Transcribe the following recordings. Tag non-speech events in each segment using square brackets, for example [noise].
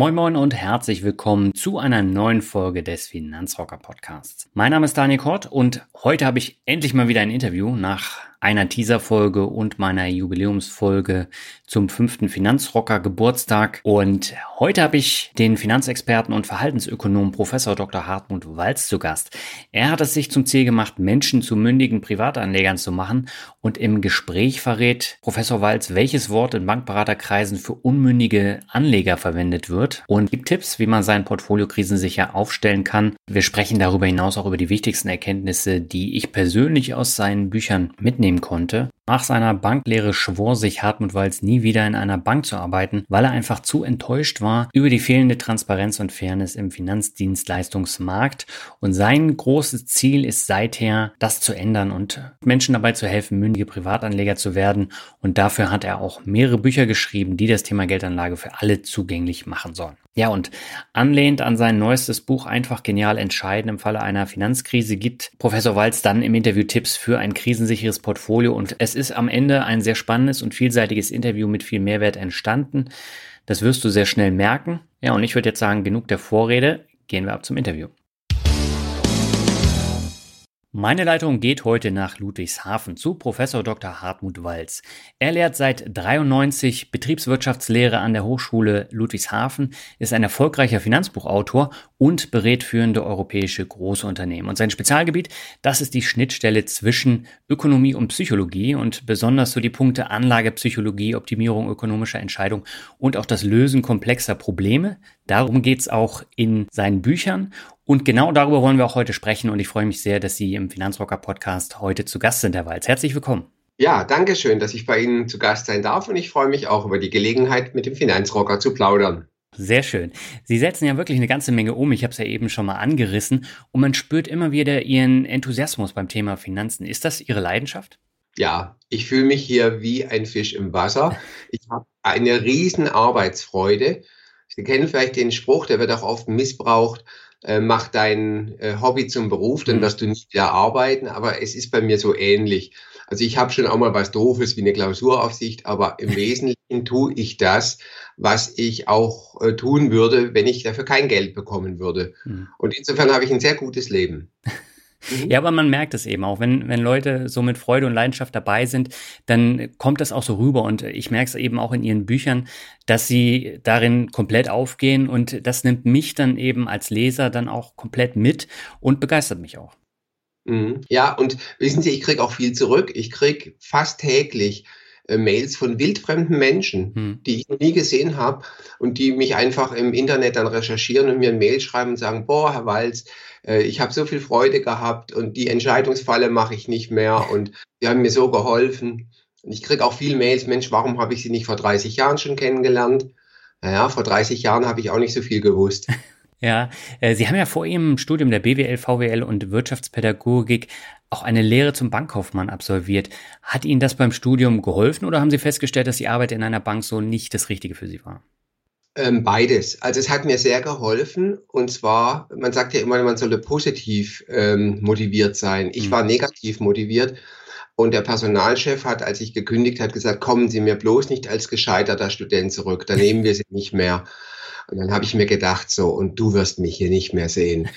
Moin Moin und herzlich willkommen zu einer neuen Folge des Finanzrocker Podcasts. Mein Name ist Daniel Kort und heute habe ich endlich mal wieder ein Interview nach einer Teaserfolge und meiner Jubiläumsfolge zum fünften Finanzrocker Geburtstag. Und heute habe ich den Finanzexperten und Verhaltensökonom Professor Dr. Hartmut Walz zu Gast. Er hat es sich zum Ziel gemacht, Menschen zu mündigen Privatanlegern zu machen und im Gespräch verrät Professor Walz, welches Wort in Bankberaterkreisen für unmündige Anleger verwendet wird und gibt Tipps, wie man sein Portfolio krisensicher aufstellen kann. Wir sprechen darüber hinaus auch über die wichtigsten Erkenntnisse, die ich persönlich aus seinen Büchern mitnehme nehmen konnte. Nach seiner Banklehre schwor sich Hartmut Walz nie wieder in einer Bank zu arbeiten, weil er einfach zu enttäuscht war über die fehlende Transparenz und Fairness im Finanzdienstleistungsmarkt. Und sein großes Ziel ist seither, das zu ändern und Menschen dabei zu helfen, mündige Privatanleger zu werden. Und dafür hat er auch mehrere Bücher geschrieben, die das Thema Geldanlage für alle zugänglich machen sollen. Ja, und anlehnt an sein neuestes Buch Einfach genial entscheiden im Falle einer Finanzkrise gibt Professor Walz dann im Interview Tipps für ein krisensicheres Portfolio und es am Ende ein sehr spannendes und vielseitiges Interview mit viel Mehrwert entstanden. Das wirst du sehr schnell merken. Ja, und ich würde jetzt sagen, genug der Vorrede, gehen wir ab zum Interview. Meine Leitung geht heute nach Ludwigshafen zu Professor Dr. Hartmut Walz. Er lehrt seit 93 Betriebswirtschaftslehre an der Hochschule Ludwigshafen, ist ein erfolgreicher Finanzbuchautor und berät führende europäische Großunternehmen. Und sein Spezialgebiet, das ist die Schnittstelle zwischen Ökonomie und Psychologie und besonders so die Punkte Anlagepsychologie, Optimierung ökonomischer Entscheidungen und auch das Lösen komplexer Probleme. Darum geht's auch in seinen Büchern und genau darüber wollen wir auch heute sprechen und ich freue mich sehr, dass Sie im Finanzrocker Podcast heute zu Gast sind, Herr Walz. Herzlich willkommen. Ja, danke schön, dass ich bei Ihnen zu Gast sein darf und ich freue mich auch über die Gelegenheit, mit dem Finanzrocker zu plaudern. Sehr schön. Sie setzen ja wirklich eine ganze Menge um. Ich habe es ja eben schon mal angerissen und man spürt immer wieder Ihren Enthusiasmus beim Thema Finanzen. Ist das Ihre Leidenschaft? Ja, ich fühle mich hier wie ein Fisch im Wasser. Ich habe eine riesen Arbeitsfreude. Sie kennen vielleicht den Spruch, der wird auch oft missbraucht äh, mach dein äh, Hobby zum Beruf, dann mhm. wirst du nicht mehr arbeiten. Aber es ist bei mir so ähnlich. Also ich habe schon auch mal was Doofes wie eine Klausuraufsicht, aber im [laughs] Wesentlichen tue ich das, was ich auch äh, tun würde, wenn ich dafür kein Geld bekommen würde. Mhm. Und insofern habe ich ein sehr gutes Leben. [laughs] Mhm. Ja, aber man merkt es eben auch, wenn, wenn Leute so mit Freude und Leidenschaft dabei sind, dann kommt das auch so rüber. Und ich merke es eben auch in ihren Büchern, dass sie darin komplett aufgehen. Und das nimmt mich dann eben als Leser dann auch komplett mit und begeistert mich auch. Mhm. Ja, und wissen Sie, ich kriege auch viel zurück. Ich kriege fast täglich Mails von wildfremden Menschen, hm. die ich noch nie gesehen habe und die mich einfach im Internet dann recherchieren und mir ein Mail schreiben und sagen, boah, Herr Walz, äh, ich habe so viel Freude gehabt und die Entscheidungsfalle mache ich nicht mehr und die haben mir so geholfen. Und ich kriege auch viele Mails, Mensch, warum habe ich sie nicht vor 30 Jahren schon kennengelernt? Naja, vor 30 Jahren habe ich auch nicht so viel gewusst. [laughs] Ja, äh, Sie haben ja vor Ihrem Studium der BWL, VWL und Wirtschaftspädagogik auch eine Lehre zum Bankkaufmann absolviert. Hat Ihnen das beim Studium geholfen oder haben Sie festgestellt, dass die Arbeit in einer Bank so nicht das Richtige für Sie war? Ähm, beides. Also es hat mir sehr geholfen und zwar, man sagt ja immer, man solle positiv ähm, motiviert sein. Ich mhm. war negativ motiviert und der Personalchef hat, als ich gekündigt hat, gesagt, kommen Sie mir bloß nicht als gescheiterter Student zurück, dann nehmen wir Sie nicht mehr. Und dann habe ich mir gedacht, so, und du wirst mich hier nicht mehr sehen.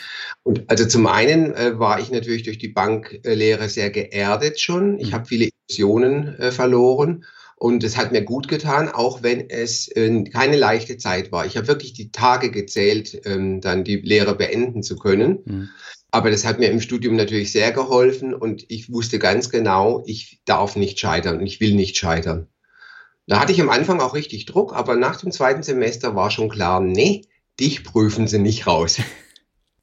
Und also zum einen äh, war ich natürlich durch die Banklehre sehr geerdet schon. Ich mhm. habe viele Illusionen äh, verloren. Und es hat mir gut getan, auch wenn es äh, keine leichte Zeit war. Ich habe wirklich die Tage gezählt, ähm, dann die Lehre beenden zu können. Mhm. Aber das hat mir im Studium natürlich sehr geholfen und ich wusste ganz genau, ich darf nicht scheitern und ich will nicht scheitern. Da hatte ich am Anfang auch richtig Druck, aber nach dem zweiten Semester war schon klar, nee, dich prüfen sie nicht raus. [laughs]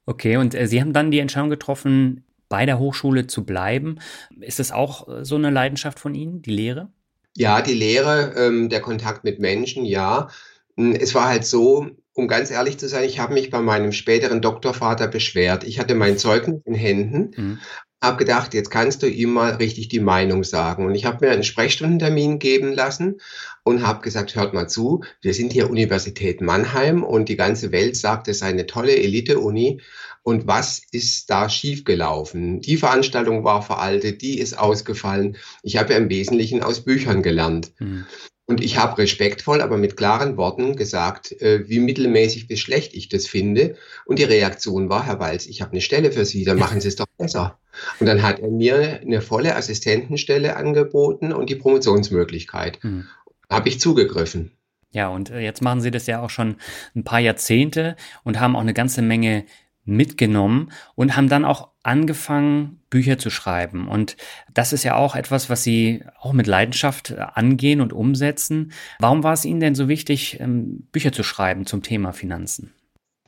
Okay, und äh, Sie haben dann die Entscheidung getroffen, bei der Hochschule zu bleiben. Ist das auch äh, so eine Leidenschaft von Ihnen, die Lehre? Ja, die Lehre, ähm, der Kontakt mit Menschen, ja. Hm, es war halt so, um ganz ehrlich zu sein, ich habe mich bei meinem späteren Doktorvater beschwert. Ich hatte mein Zeugnis in Händen, mhm. Habe gedacht, jetzt kannst du ihm mal richtig die Meinung sagen. Und ich habe mir einen Sprechstundentermin geben lassen und habe gesagt, hört mal zu, wir sind hier Universität Mannheim und die ganze Welt sagt, es sei eine tolle Elite-Uni und was ist da schiefgelaufen? Die Veranstaltung war veraltet, die ist ausgefallen. Ich habe ja im Wesentlichen aus Büchern gelernt. Mhm. Und ich habe respektvoll, aber mit klaren Worten gesagt, äh, wie mittelmäßig bis schlecht ich das finde. Und die Reaktion war, Herr Walz, ich habe eine Stelle für Sie, dann machen Sie es doch besser. Und dann hat er mir eine volle Assistentenstelle angeboten und die Promotionsmöglichkeit. Mhm. Habe ich zugegriffen. Ja, und äh, jetzt machen Sie das ja auch schon ein paar Jahrzehnte und haben auch eine ganze Menge mitgenommen und haben dann auch angefangen, Bücher zu schreiben. Und das ist ja auch etwas, was Sie auch mit Leidenschaft äh, angehen und umsetzen. Warum war es Ihnen denn so wichtig, ähm, Bücher zu schreiben zum Thema Finanzen?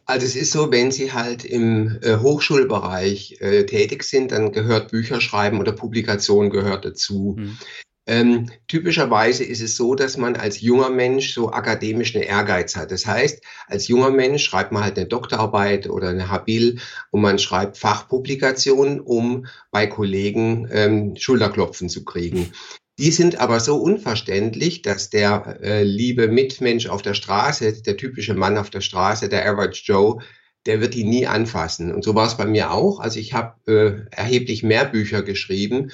Also es ist so, wenn Sie halt im äh, Hochschulbereich äh, tätig sind, dann gehört Bücherschreiben oder Publikation gehört dazu. Hm. Ähm, typischerweise ist es so, dass man als junger Mensch so akademischen Ehrgeiz hat. Das heißt, als junger Mensch schreibt man halt eine Doktorarbeit oder eine Habil und man schreibt Fachpublikationen, um bei Kollegen ähm, Schulterklopfen zu kriegen. Die sind aber so unverständlich, dass der äh, liebe Mitmensch auf der Straße, der typische Mann auf der Straße, der Average Joe, der wird die nie anfassen. Und so war es bei mir auch. Also ich habe äh, erheblich mehr Bücher geschrieben,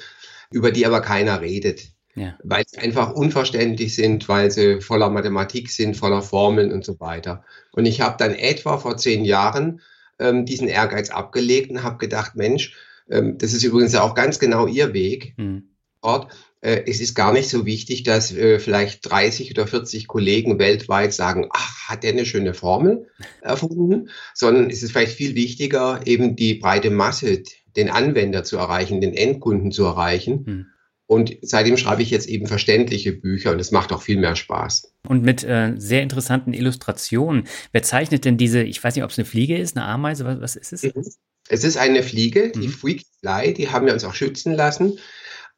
über die aber keiner redet ja. weil sie einfach unverständlich sind, weil sie voller Mathematik sind, voller Formeln und so weiter. Und ich habe dann etwa vor zehn Jahren ähm, diesen Ehrgeiz abgelegt und habe gedacht, Mensch, ähm, das ist übrigens auch ganz genau Ihr Weg. Mhm. Dort. Äh, es ist gar nicht so wichtig, dass äh, vielleicht 30 oder 40 Kollegen weltweit sagen, ach, hat der eine schöne Formel [laughs] erfunden, sondern es ist vielleicht viel wichtiger, eben die breite Masse, den Anwender zu erreichen, den Endkunden zu erreichen. Mhm. Und seitdem schreibe ich jetzt eben verständliche Bücher und es macht auch viel mehr Spaß. Und mit äh, sehr interessanten Illustrationen. Wer zeichnet denn diese, ich weiß nicht, ob es eine Fliege ist, eine Ameise, was, was ist es? Mhm. Es ist eine Fliege, die mhm. Freakfly, die haben wir uns auch schützen lassen.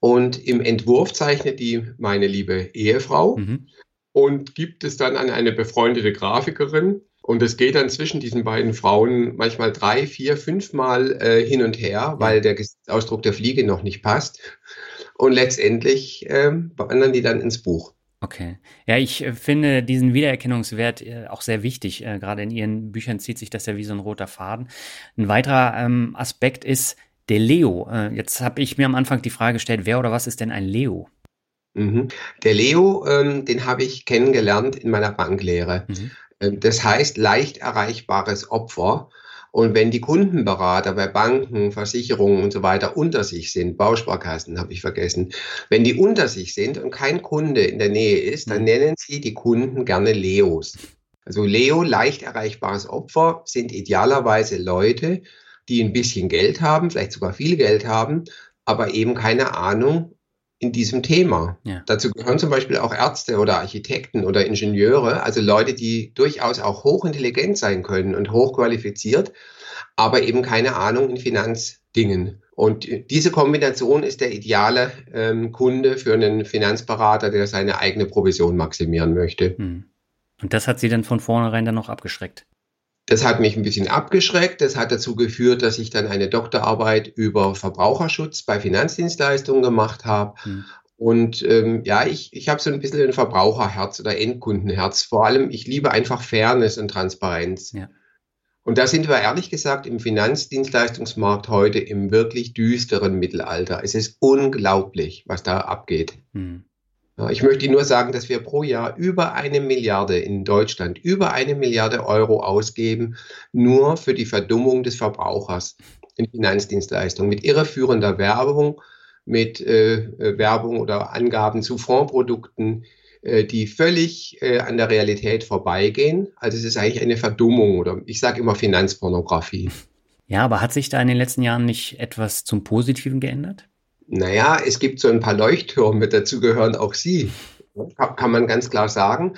Und im Entwurf zeichnet die meine liebe Ehefrau mhm. und gibt es dann an eine befreundete Grafikerin. Und es geht dann zwischen diesen beiden Frauen manchmal drei, vier, fünfmal äh, hin und her, weil der Ausdruck der Fliege noch nicht passt und letztendlich ähm, wandern die dann ins Buch. Okay. Ja, ich äh, finde diesen Wiedererkennungswert äh, auch sehr wichtig. Äh, gerade in Ihren Büchern zieht sich das ja wie so ein roter Faden. Ein weiterer ähm, Aspekt ist der Leo. Jetzt habe ich mir am Anfang die Frage gestellt, wer oder was ist denn ein Leo? Mhm. Der Leo, ähm, den habe ich kennengelernt in meiner Banklehre. Mhm. Ähm, das heißt leicht erreichbares Opfer. Und wenn die Kundenberater bei Banken, Versicherungen und so weiter unter sich sind, Bausparkassen habe ich vergessen, wenn die unter sich sind und kein Kunde in der Nähe ist, dann mhm. nennen sie die Kunden gerne Leos. Also Leo, leicht erreichbares Opfer, sind idealerweise Leute, die ein bisschen Geld haben, vielleicht sogar viel Geld haben, aber eben keine Ahnung in diesem Thema. Ja. Dazu gehören zum Beispiel auch Ärzte oder Architekten oder Ingenieure, also Leute, die durchaus auch hochintelligent sein können und hochqualifiziert, aber eben keine Ahnung in Finanzdingen. Und diese Kombination ist der ideale ähm, Kunde für einen Finanzberater, der seine eigene Provision maximieren möchte. Hm. Und das hat Sie dann von vornherein dann noch abgeschreckt? Das hat mich ein bisschen abgeschreckt. Das hat dazu geführt, dass ich dann eine Doktorarbeit über Verbraucherschutz bei Finanzdienstleistungen gemacht habe. Hm. Und ähm, ja, ich, ich habe so ein bisschen ein Verbraucherherz oder Endkundenherz. Vor allem, ich liebe einfach Fairness und Transparenz. Ja. Und da sind wir ehrlich gesagt im Finanzdienstleistungsmarkt heute im wirklich düsteren Mittelalter. Es ist unglaublich, was da abgeht. Hm. Ich möchte nur sagen, dass wir pro Jahr über eine Milliarde in Deutschland, über eine Milliarde Euro ausgeben, nur für die Verdummung des Verbrauchers in Finanzdienstleistungen mit irreführender Werbung, mit äh, äh, Werbung oder Angaben zu Fondsprodukten, äh, die völlig äh, an der Realität vorbeigehen. Also es ist eigentlich eine Verdummung oder ich sage immer Finanzpornografie. Ja, aber hat sich da in den letzten Jahren nicht etwas zum Positiven geändert? Naja, es gibt so ein paar Leuchttürme, dazu gehören auch Sie. kann man ganz klar sagen.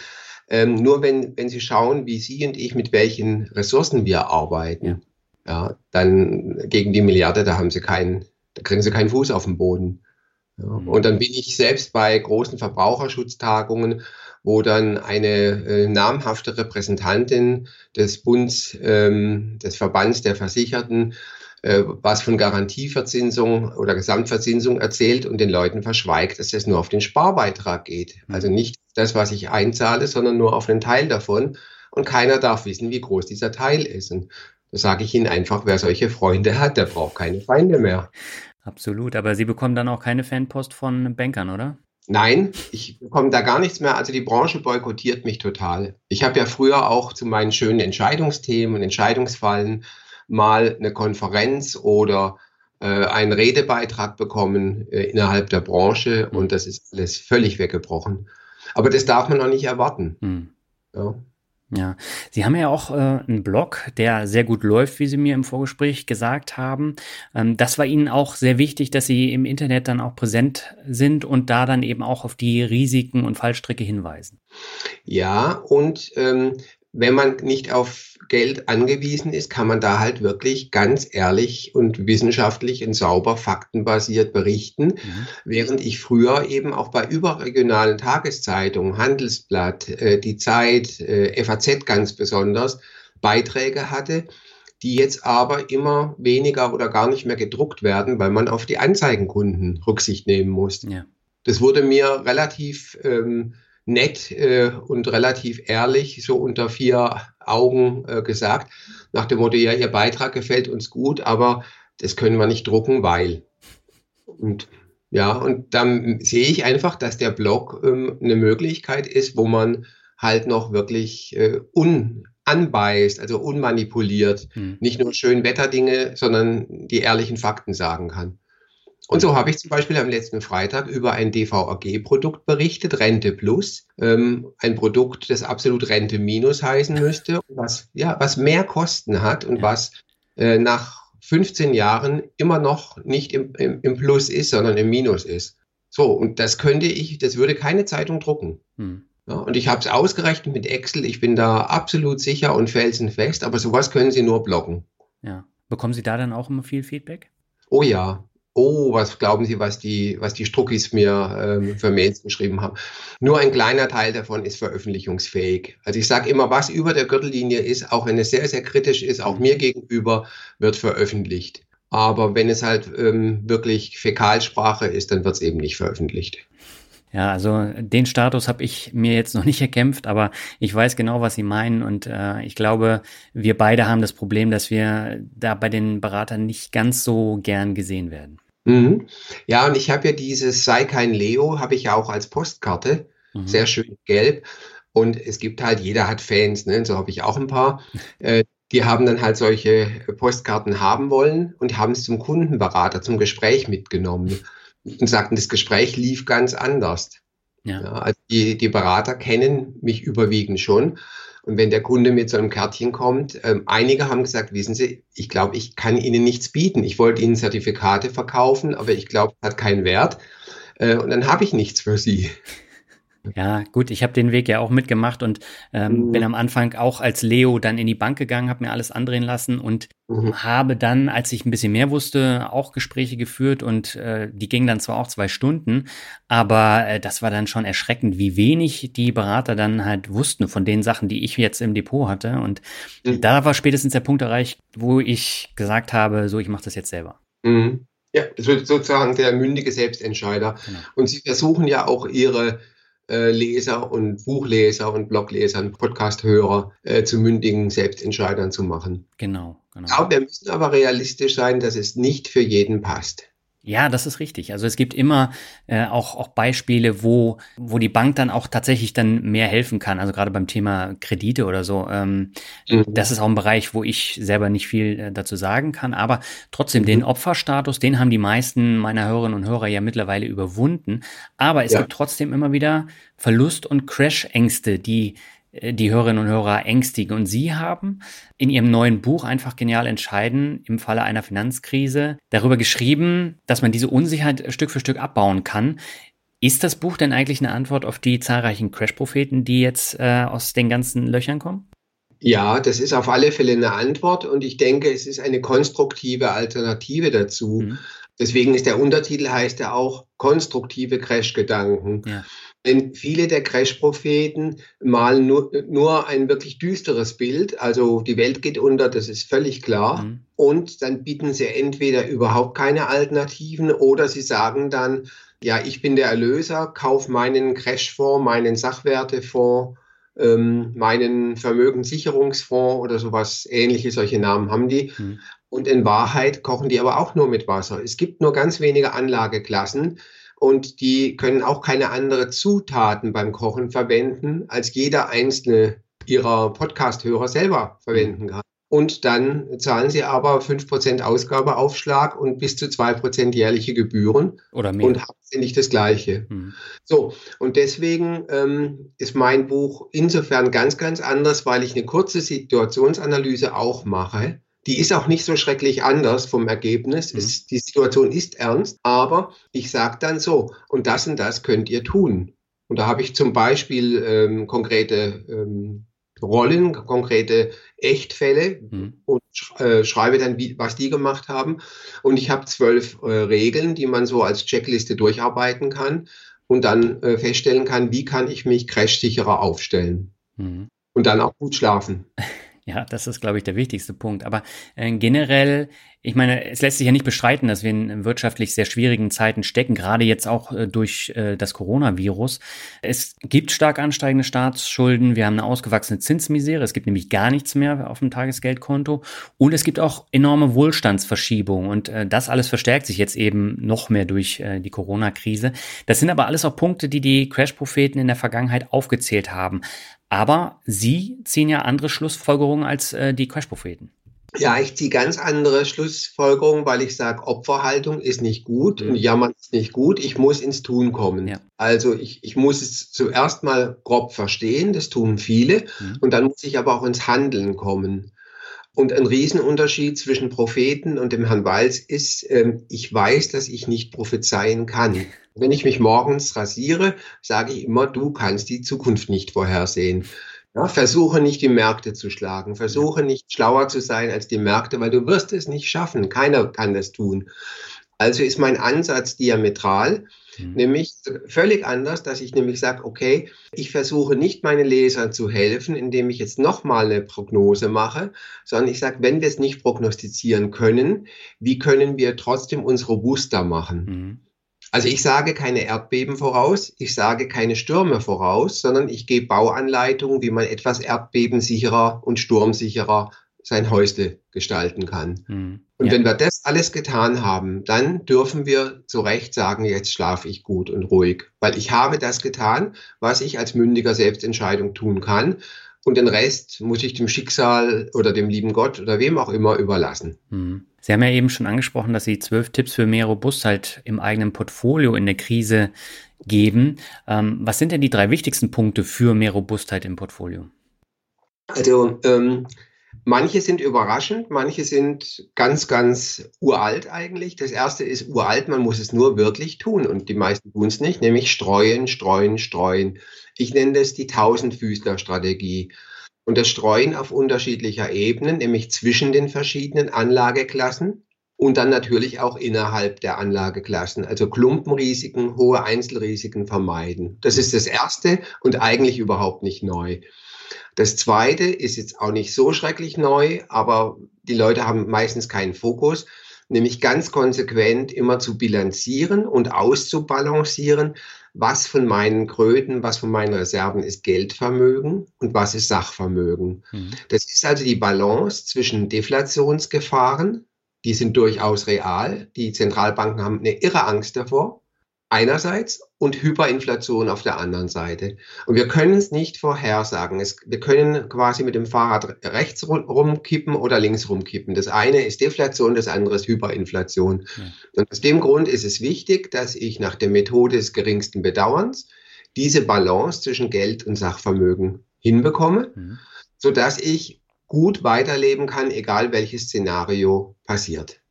Ähm, nur wenn, wenn Sie schauen, wie Sie und ich mit welchen Ressourcen wir arbeiten, ja. ja, dann gegen die Milliarde, da haben Sie keinen, da kriegen Sie keinen Fuß auf den Boden. Ja. Mhm. Und dann bin ich selbst bei großen Verbraucherschutztagungen, wo dann eine äh, namhafte Repräsentantin des Bunds, ähm, des Verbands der Versicherten was von Garantieverzinsung oder Gesamtverzinsung erzählt und den Leuten verschweigt, dass es nur auf den Sparbeitrag geht. Mhm. Also nicht das, was ich einzahle, sondern nur auf einen Teil davon. Und keiner darf wissen, wie groß dieser Teil ist. Und da sage ich Ihnen einfach, wer solche Freunde hat, der braucht keine Feinde mehr. Absolut, aber Sie bekommen dann auch keine Fanpost von Bankern, oder? Nein, ich bekomme da gar nichts mehr. Also die Branche boykottiert mich total. Ich habe ja früher auch zu meinen schönen Entscheidungsthemen und Entscheidungsfallen mal eine Konferenz oder äh, einen Redebeitrag bekommen äh, innerhalb der Branche und das ist alles völlig weggebrochen. Aber das darf man noch nicht erwarten. Hm. Ja. Ja, Sie haben ja auch äh, einen Blog, der sehr gut läuft, wie Sie mir im Vorgespräch gesagt haben. Ähm, das war Ihnen auch sehr wichtig, dass Sie im Internet dann auch präsent sind und da dann eben auch auf die Risiken und Fallstricke hinweisen. Ja, und ähm, wenn man nicht auf Geld angewiesen ist, kann man da halt wirklich ganz ehrlich und wissenschaftlich und sauber faktenbasiert berichten. Mhm. Während ich früher eben auch bei überregionalen Tageszeitungen, Handelsblatt, äh, die Zeit, äh, FAZ ganz besonders, Beiträge hatte, die jetzt aber immer weniger oder gar nicht mehr gedruckt werden, weil man auf die Anzeigenkunden Rücksicht nehmen muss. Ja. Das wurde mir relativ ähm, nett äh, und relativ ehrlich, so unter vier Augen äh, gesagt, nach dem Motto, ja, Ihr Beitrag gefällt uns gut, aber das können wir nicht drucken, weil. Und ja, und dann sehe ich einfach, dass der Blog ähm, eine Möglichkeit ist, wo man halt noch wirklich äh, unanbeißt, also unmanipuliert, hm. nicht nur schön Wetterdinge, sondern die ehrlichen Fakten sagen kann. Und so habe ich zum Beispiel am letzten Freitag über ein DVAG-Produkt berichtet, Rente Plus, ähm, ein Produkt, das absolut Rente Minus heißen müsste, was, ja, was mehr Kosten hat und was äh, nach 15 Jahren immer noch nicht im, im, im, Plus ist, sondern im Minus ist. So, und das könnte ich, das würde keine Zeitung drucken. Hm. Ja, und ich habe es ausgerechnet mit Excel, ich bin da absolut sicher und felsenfest, aber sowas können Sie nur blocken. Ja. Bekommen Sie da dann auch immer viel Feedback? Oh ja, oh, was glauben Sie, was die, was die Struckis mir ähm, für Mails geschrieben haben. Nur ein kleiner Teil davon ist veröffentlichungsfähig. Also ich sage immer, was über der Gürtellinie ist, auch wenn es sehr, sehr kritisch ist, auch mir gegenüber, wird veröffentlicht. Aber wenn es halt ähm, wirklich Fäkalsprache ist, dann wird es eben nicht veröffentlicht. Ja, also den Status habe ich mir jetzt noch nicht erkämpft, aber ich weiß genau, was Sie meinen und äh, ich glaube, wir beide haben das Problem, dass wir da bei den Beratern nicht ganz so gern gesehen werden. Mhm. Ja, und ich habe ja dieses Sei kein Leo, habe ich ja auch als Postkarte, mhm. sehr schön gelb. Und es gibt halt, jeder hat Fans, ne? so habe ich auch ein paar. [laughs] Äh, die haben dann halt solche Postkarten haben wollen und haben es zum Kundenberater, zum Gespräch mitgenommen und sagten, das Gespräch lief ganz anders. Ja. ja also die, die Berater kennen mich überwiegend schon und wenn der Kunde mit so einem Kärtchen kommt, ähm, einige haben gesagt, wissen Sie, ich glaube, ich kann Ihnen nichts bieten. Ich wollte Ihnen Zertifikate verkaufen, aber ich glaube, es hat keinen Wert. Äh, und dann habe ich nichts für Sie. Ja, gut, ich habe den Weg ja auch mitgemacht und ähm, mhm. bin am Anfang auch als Leo dann in die Bank gegangen, habe mir alles andrehen lassen und mhm. habe dann, als ich ein bisschen mehr wusste, auch Gespräche geführt und äh, die gingen dann zwar auch zwei Stunden, aber äh, das war dann schon erschreckend, wie wenig die Berater dann halt wussten von den Sachen, die ich jetzt im Depot hatte. Und mhm. da war spätestens der Punkt erreicht, wo ich gesagt habe, so, ich mache das jetzt selber. Mhm. Ja, das wird sozusagen der mündige Selbstentscheider. Genau. Und Sie versuchen ja auch Ihre Leser und Buchleser und Blogleser und Podcasthörer äh, zu mündigen Selbstentscheidern zu machen. Genau, genau. Ja, wir müssen aber realistisch sein, dass es nicht für jeden passt. Ja, das ist richtig. Also es gibt immer äh, auch, auch Beispiele, wo, wo die Bank dann auch tatsächlich dann mehr helfen kann. Also gerade beim Thema Kredite oder so. Ähm, mhm. Das ist auch ein Bereich, wo ich selber nicht viel äh, dazu sagen kann. Aber trotzdem, mhm. den Opferstatus, den haben die meisten meiner Hörerinnen und Hörer ja mittlerweile überwunden. Aber es ja. gibt trotzdem immer wieder Verlust- und Crash-Ängste, die die Hörerinnen und Hörer ängstigen. Und Sie haben in Ihrem neuen Buch einfach genial entscheiden im Falle einer Finanzkrise darüber geschrieben, dass man diese Unsicherheit Stück für Stück abbauen kann. Ist das Buch denn eigentlich eine Antwort auf die zahlreichen Crash-Propheten, die jetzt äh, aus den ganzen Löchern kommen? Ja, das ist auf alle Fälle eine Antwort und ich denke, es ist eine konstruktive Alternative dazu. Mhm. Deswegen ist der Untertitel heißt ja auch konstruktive Crash-Gedanken. Ja. Denn viele der Crash-Propheten malen nur, nur ein wirklich düsteres Bild. Also die Welt geht unter, das ist völlig klar. Mhm. Und dann bieten sie entweder überhaupt keine Alternativen oder sie sagen dann, ja, ich bin der Erlöser, kauf meinen Crash-Fonds, meinen Sachwertefonds, ähm, meinen Vermögenssicherungsfonds oder sowas ähnliche, solche Namen haben die. Mhm. Und in Wahrheit kochen die aber auch nur mit Wasser. Es gibt nur ganz wenige Anlageklassen und die können auch keine andere Zutaten beim Kochen verwenden, als jeder einzelne ihrer Podcast-Hörer selber verwenden kann. Und dann zahlen sie aber 5% Ausgabeaufschlag und bis zu 2% jährliche Gebühren. Oder mehr. Und haben sie nicht das Gleiche. Mhm. So, und deswegen ähm, ist mein Buch insofern ganz, ganz anders, weil ich eine kurze Situationsanalyse auch mache die ist auch nicht so schrecklich anders vom Ergebnis. Mhm. Es, die Situation ist ernst, aber ich sage dann so, und das und das könnt ihr tun. Und da habe ich zum Beispiel ähm, konkrete ähm, Rollen, konkrete Echtfälle mhm. und äh, schreibe dann, wie, was die gemacht haben. Und ich habe zwölf äh, Regeln, die man so als Checkliste durcharbeiten kann und dann äh, feststellen kann, wie kann ich mich crashsicherer aufstellen. Mhm. Und dann auch gut schlafen. [laughs] Ja, das ist, glaube ich, der wichtigste Punkt. Aber äh, generell, ich meine, es lässt sich ja nicht bestreiten, dass wir in wirtschaftlich sehr schwierigen Zeiten stecken, gerade jetzt auch äh, durch äh, das Coronavirus. Es gibt stark ansteigende Staatsschulden, wir haben eine ausgewachsene Zinsmisere, es gibt nämlich gar nichts mehr auf dem Tagesgeldkonto und es gibt auch enorme Wohlstandsverschiebungen und äh, das alles verstärkt sich jetzt eben noch mehr durch äh, die Corona-Krise. Das sind aber alles auch Punkte, die die Crash-Propheten in der Vergangenheit aufgezählt haben. Aber Sie ziehen ja andere Schlussfolgerungen als äh, die Crash-Propheten. Ja, ich ziehe ganz andere Schlussfolgerungen, weil ich sage, Opferhaltung ist nicht gut mhm. und Jammern ist nicht gut. Ich muss ins Tun kommen. Ja. Also ich, ich muss es zuerst mal grob verstehen, das tun viele, mhm. und dann muss ich aber auch ins Handeln kommen. Und ein Riesenunterschied zwischen Propheten und dem Herrn Walz ist, ähm, ich weiß, dass ich nicht prophezeien kann. Wenn ich mich morgens rasiere, sage ich immer, du kannst die Zukunft nicht vorhersehen. Ja, versuche nicht die Märkte zu schlagen, versuche nicht schlauer zu sein als die Märkte, weil du wirst es nicht schaffen. Keiner kann das tun. Also ist mein Ansatz diametral. Mhm. Nämlich völlig anders, dass ich nämlich sage, okay, ich versuche nicht meinen Lesern zu helfen, indem ich jetzt nochmal eine Prognose mache, sondern ich sage, wenn wir es nicht prognostizieren können, wie können wir trotzdem uns robuster machen? Mhm. Also ich sage keine Erdbeben voraus, ich sage keine Stürme voraus, sondern ich gebe Bauanleitungen, wie man etwas erdbebensicherer und sturmsicherer sein Häusle gestalten kann. Mhm. Und ja. wenn wir das alles getan haben, dann dürfen wir zu Recht sagen, jetzt schlafe ich gut und ruhig, weil ich habe das getan, was ich als mündiger Selbstentscheidung tun kann. Und den Rest muss ich dem Schicksal oder dem lieben Gott oder wem auch immer überlassen. Mhm. Sie haben ja eben schon angesprochen, dass Sie zwölf Tipps für mehr Robustheit im eigenen Portfolio in der Krise geben. Ähm, was sind denn die drei wichtigsten Punkte für mehr Robustheit im Portfolio? Also ähm, Manche sind überraschend, manche sind ganz, ganz uralt eigentlich. Das erste ist uralt, man muss es nur wirklich tun und die meisten tun es nicht, nämlich streuen, streuen, streuen. Ich nenne das die Tausendfüßler-Strategie. Und das Streuen auf unterschiedlicher Ebene, nämlich zwischen den verschiedenen Anlageklassen und dann natürlich auch innerhalb der Anlageklassen. Also Klumpenrisiken, hohe Einzelrisiken vermeiden. Das ist das Erste und eigentlich überhaupt nicht neu. Das zweite ist jetzt auch nicht so schrecklich neu, aber die Leute haben meistens keinen Fokus, nämlich ganz konsequent immer zu bilanzieren und auszubalancieren, was von meinen Kröten, was von meinen Reserven ist Geldvermögen und was ist Sachvermögen. Mhm. Das ist also die Balance zwischen Deflationsgefahren, die sind durchaus real. Die Zentralbanken haben eine irre Angst davor einerseits und Hyperinflation auf der anderen Seite. Und wir können es nicht vorhersagen. Es, wir können quasi mit dem Fahrrad rechts rumkippen oder links rumkippen. Das eine ist Deflation, das andere ist Hyperinflation. Ja. Und aus dem Grund ist es wichtig, dass ich nach der Methode des geringsten Bedauerns diese Balance zwischen Geld und Sachvermögen hinbekomme, mhm. sodass ich gut weiterleben kann, egal welches Szenario passiert.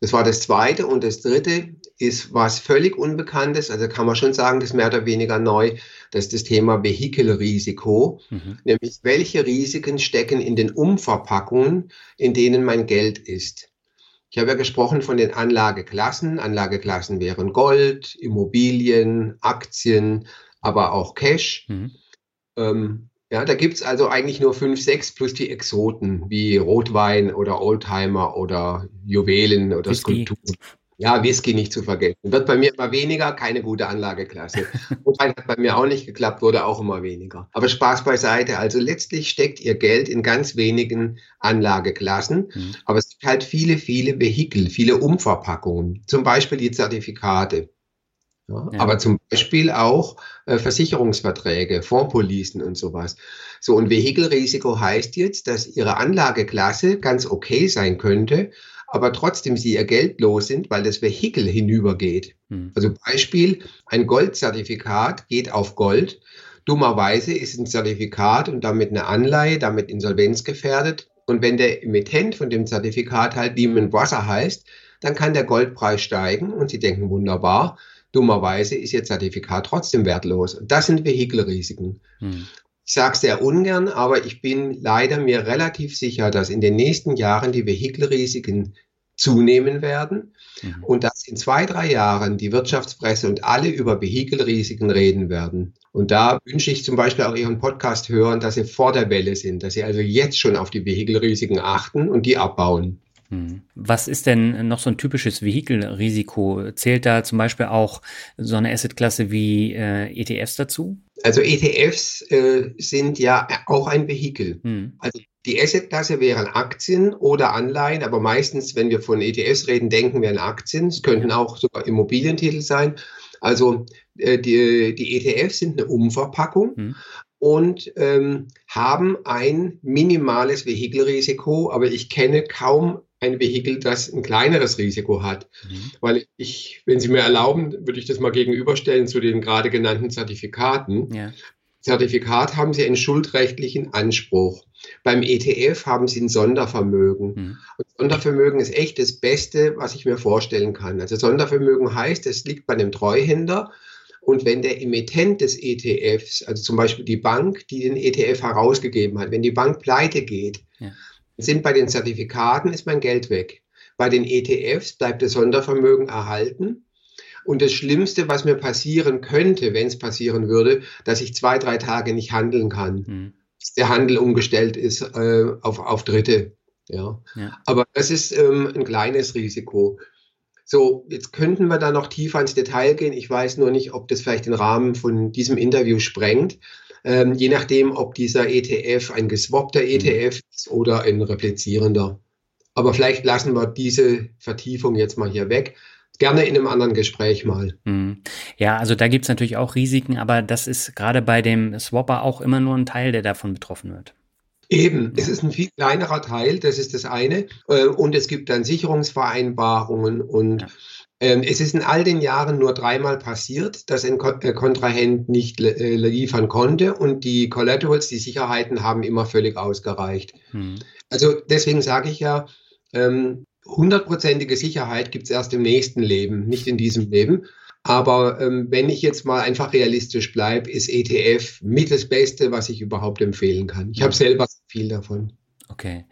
Das war das Zweite. Und das Dritte ist was völlig Unbekanntes, also kann man schon sagen, das ist mehr oder weniger neu, das ist das Thema Vehikelrisiko, mhm. nämlich welche Risiken stecken in den Umverpackungen, in denen mein Geld ist. Ich habe ja gesprochen von den Anlageklassen. Anlageklassen wären Gold, Immobilien, Aktien, aber auch Cash. Mhm. Ähm, ja, da gibt es also eigentlich nur fünf, sechs plus die Exoten wie Rotwein oder Oldtimer oder Juwelen oder Whisky. Skulpturen. Ja, Whisky nicht zu vergessen. Wird bei mir immer weniger, keine gute Anlageklasse. [laughs] Rotwein hat bei mir auch nicht geklappt, wurde auch immer weniger. Aber Spaß beiseite. Also letztlich steckt ihr Geld in ganz wenigen Anlageklassen. Mhm. Aber es gibt halt viele, viele Vehikel, viele Umverpackungen. Zum Beispiel die Zertifikate. Ja, ja. Aber zum Beispiel auch äh, Versicherungsverträge, Fondspolicen und sowas. So, und Vehikelrisiko heißt jetzt, dass Ihre Anlageklasse ganz okay sein könnte, aber trotzdem Sie ihr Geld los sind, weil das Vehikel hinübergeht. Hm. Also Beispiel, ein Goldzertifikat geht auf Gold. Dummerweise ist ein Zertifikat und damit eine Anleihe, damit insolvenzgefährdet. Und wenn der Emittent von dem Zertifikat halt Lehman Brothers heißt, dann kann der Goldpreis steigen und Sie denken wunderbar, Dummerweise ist Ihr Zertifikat trotzdem wertlos. Und das sind Vehikelrisiken. Hm. Ich sage sehr ungern, aber ich bin leider mir relativ sicher, dass in den nächsten Jahren die Vehikelrisiken zunehmen werden mhm. und dass in zwei, drei Jahren die Wirtschaftspresse und alle über Vehikelrisiken reden werden. Und da wünsche ich zum Beispiel auch Ihren Podcast hören, dass Sie vor der Welle sind, dass Sie also jetzt schon auf die Vehikelrisiken achten und die abbauen. Hm. Was ist denn noch so ein typisches Vehikelrisiko? Zählt da zum Beispiel auch so eine Assetklasse wie äh, ETFs dazu? Also ETFs äh, sind ja auch ein Vehikel. Hm. Also die Assetklasse wären Aktien oder Anleihen, aber meistens, wenn wir von ETFs reden, denken wir an Aktien. Es könnten auch sogar Immobilientitel sein. Also äh, die, die ETFs sind eine Umverpackung. Hm und ähm, haben ein minimales Vehikelrisiko, aber ich kenne kaum ein Vehikel, das ein kleineres Risiko hat. Mhm. Weil ich, wenn Sie mir erlauben, würde ich das mal gegenüberstellen zu den gerade genannten Zertifikaten. Ja. Zertifikat haben Sie einen schuldrechtlichen Anspruch. Beim ETF haben Sie ein Sondervermögen. Mhm. Und Sondervermögen ist echt das Beste, was ich mir vorstellen kann. Also Sondervermögen heißt, es liegt bei einem Treuhänder. Und wenn der Emittent des ETFs, also zum Beispiel die Bank, die den ETF herausgegeben hat, wenn die Bank pleite geht, ja sind bei den Zertifikaten, ist mein Geld weg. Bei den ETFs bleibt das Sondervermögen erhalten. Und das Schlimmste, was mir passieren könnte, wenn es passieren würde, dass ich zwei, drei Tage nicht handeln kann. Mhm. Der Handel umgestellt ist äh, auf, auf Dritte. Ja. ja. Aber das ist ähm, ein kleines Risiko. So, jetzt könnten wir da noch tiefer ins Detail gehen. Ich weiß nur nicht, ob das vielleicht den Rahmen von diesem Interview sprengt ähm, je nachdem, ob dieser ETF ein geswappter mhm. ETF ist oder ein replizierender. Aber vielleicht lassen wir diese Vertiefung jetzt mal hier weg. Gerne in einem anderen Gespräch mal. Mhm. Ja, also da gibt es natürlich auch Risiken, aber das ist gerade bei dem Swapper auch immer nur ein Teil, der davon betroffen wird. Eben, es ist ein viel kleinerer Teil, das ist das eine. Äh, und es gibt dann Sicherungsvereinbarungen und ja. Ähm, es ist in all den Jahren nur dreimal passiert, dass ein äh, Kontrahent nicht äh, liefern konnte und die Collaterals, die Sicherheiten haben immer völlig ausgereicht. Hm. Also deswegen sage ich ja, ähm, hundertprozentige Sicherheit gibt es erst im nächsten Leben, nicht in diesem Leben. Aber ähm, wenn ich jetzt mal einfach realistisch bleibe, ist ETF mit das Beste, was ich überhaupt empfehlen kann. Ich habe selber viel davon. Okay.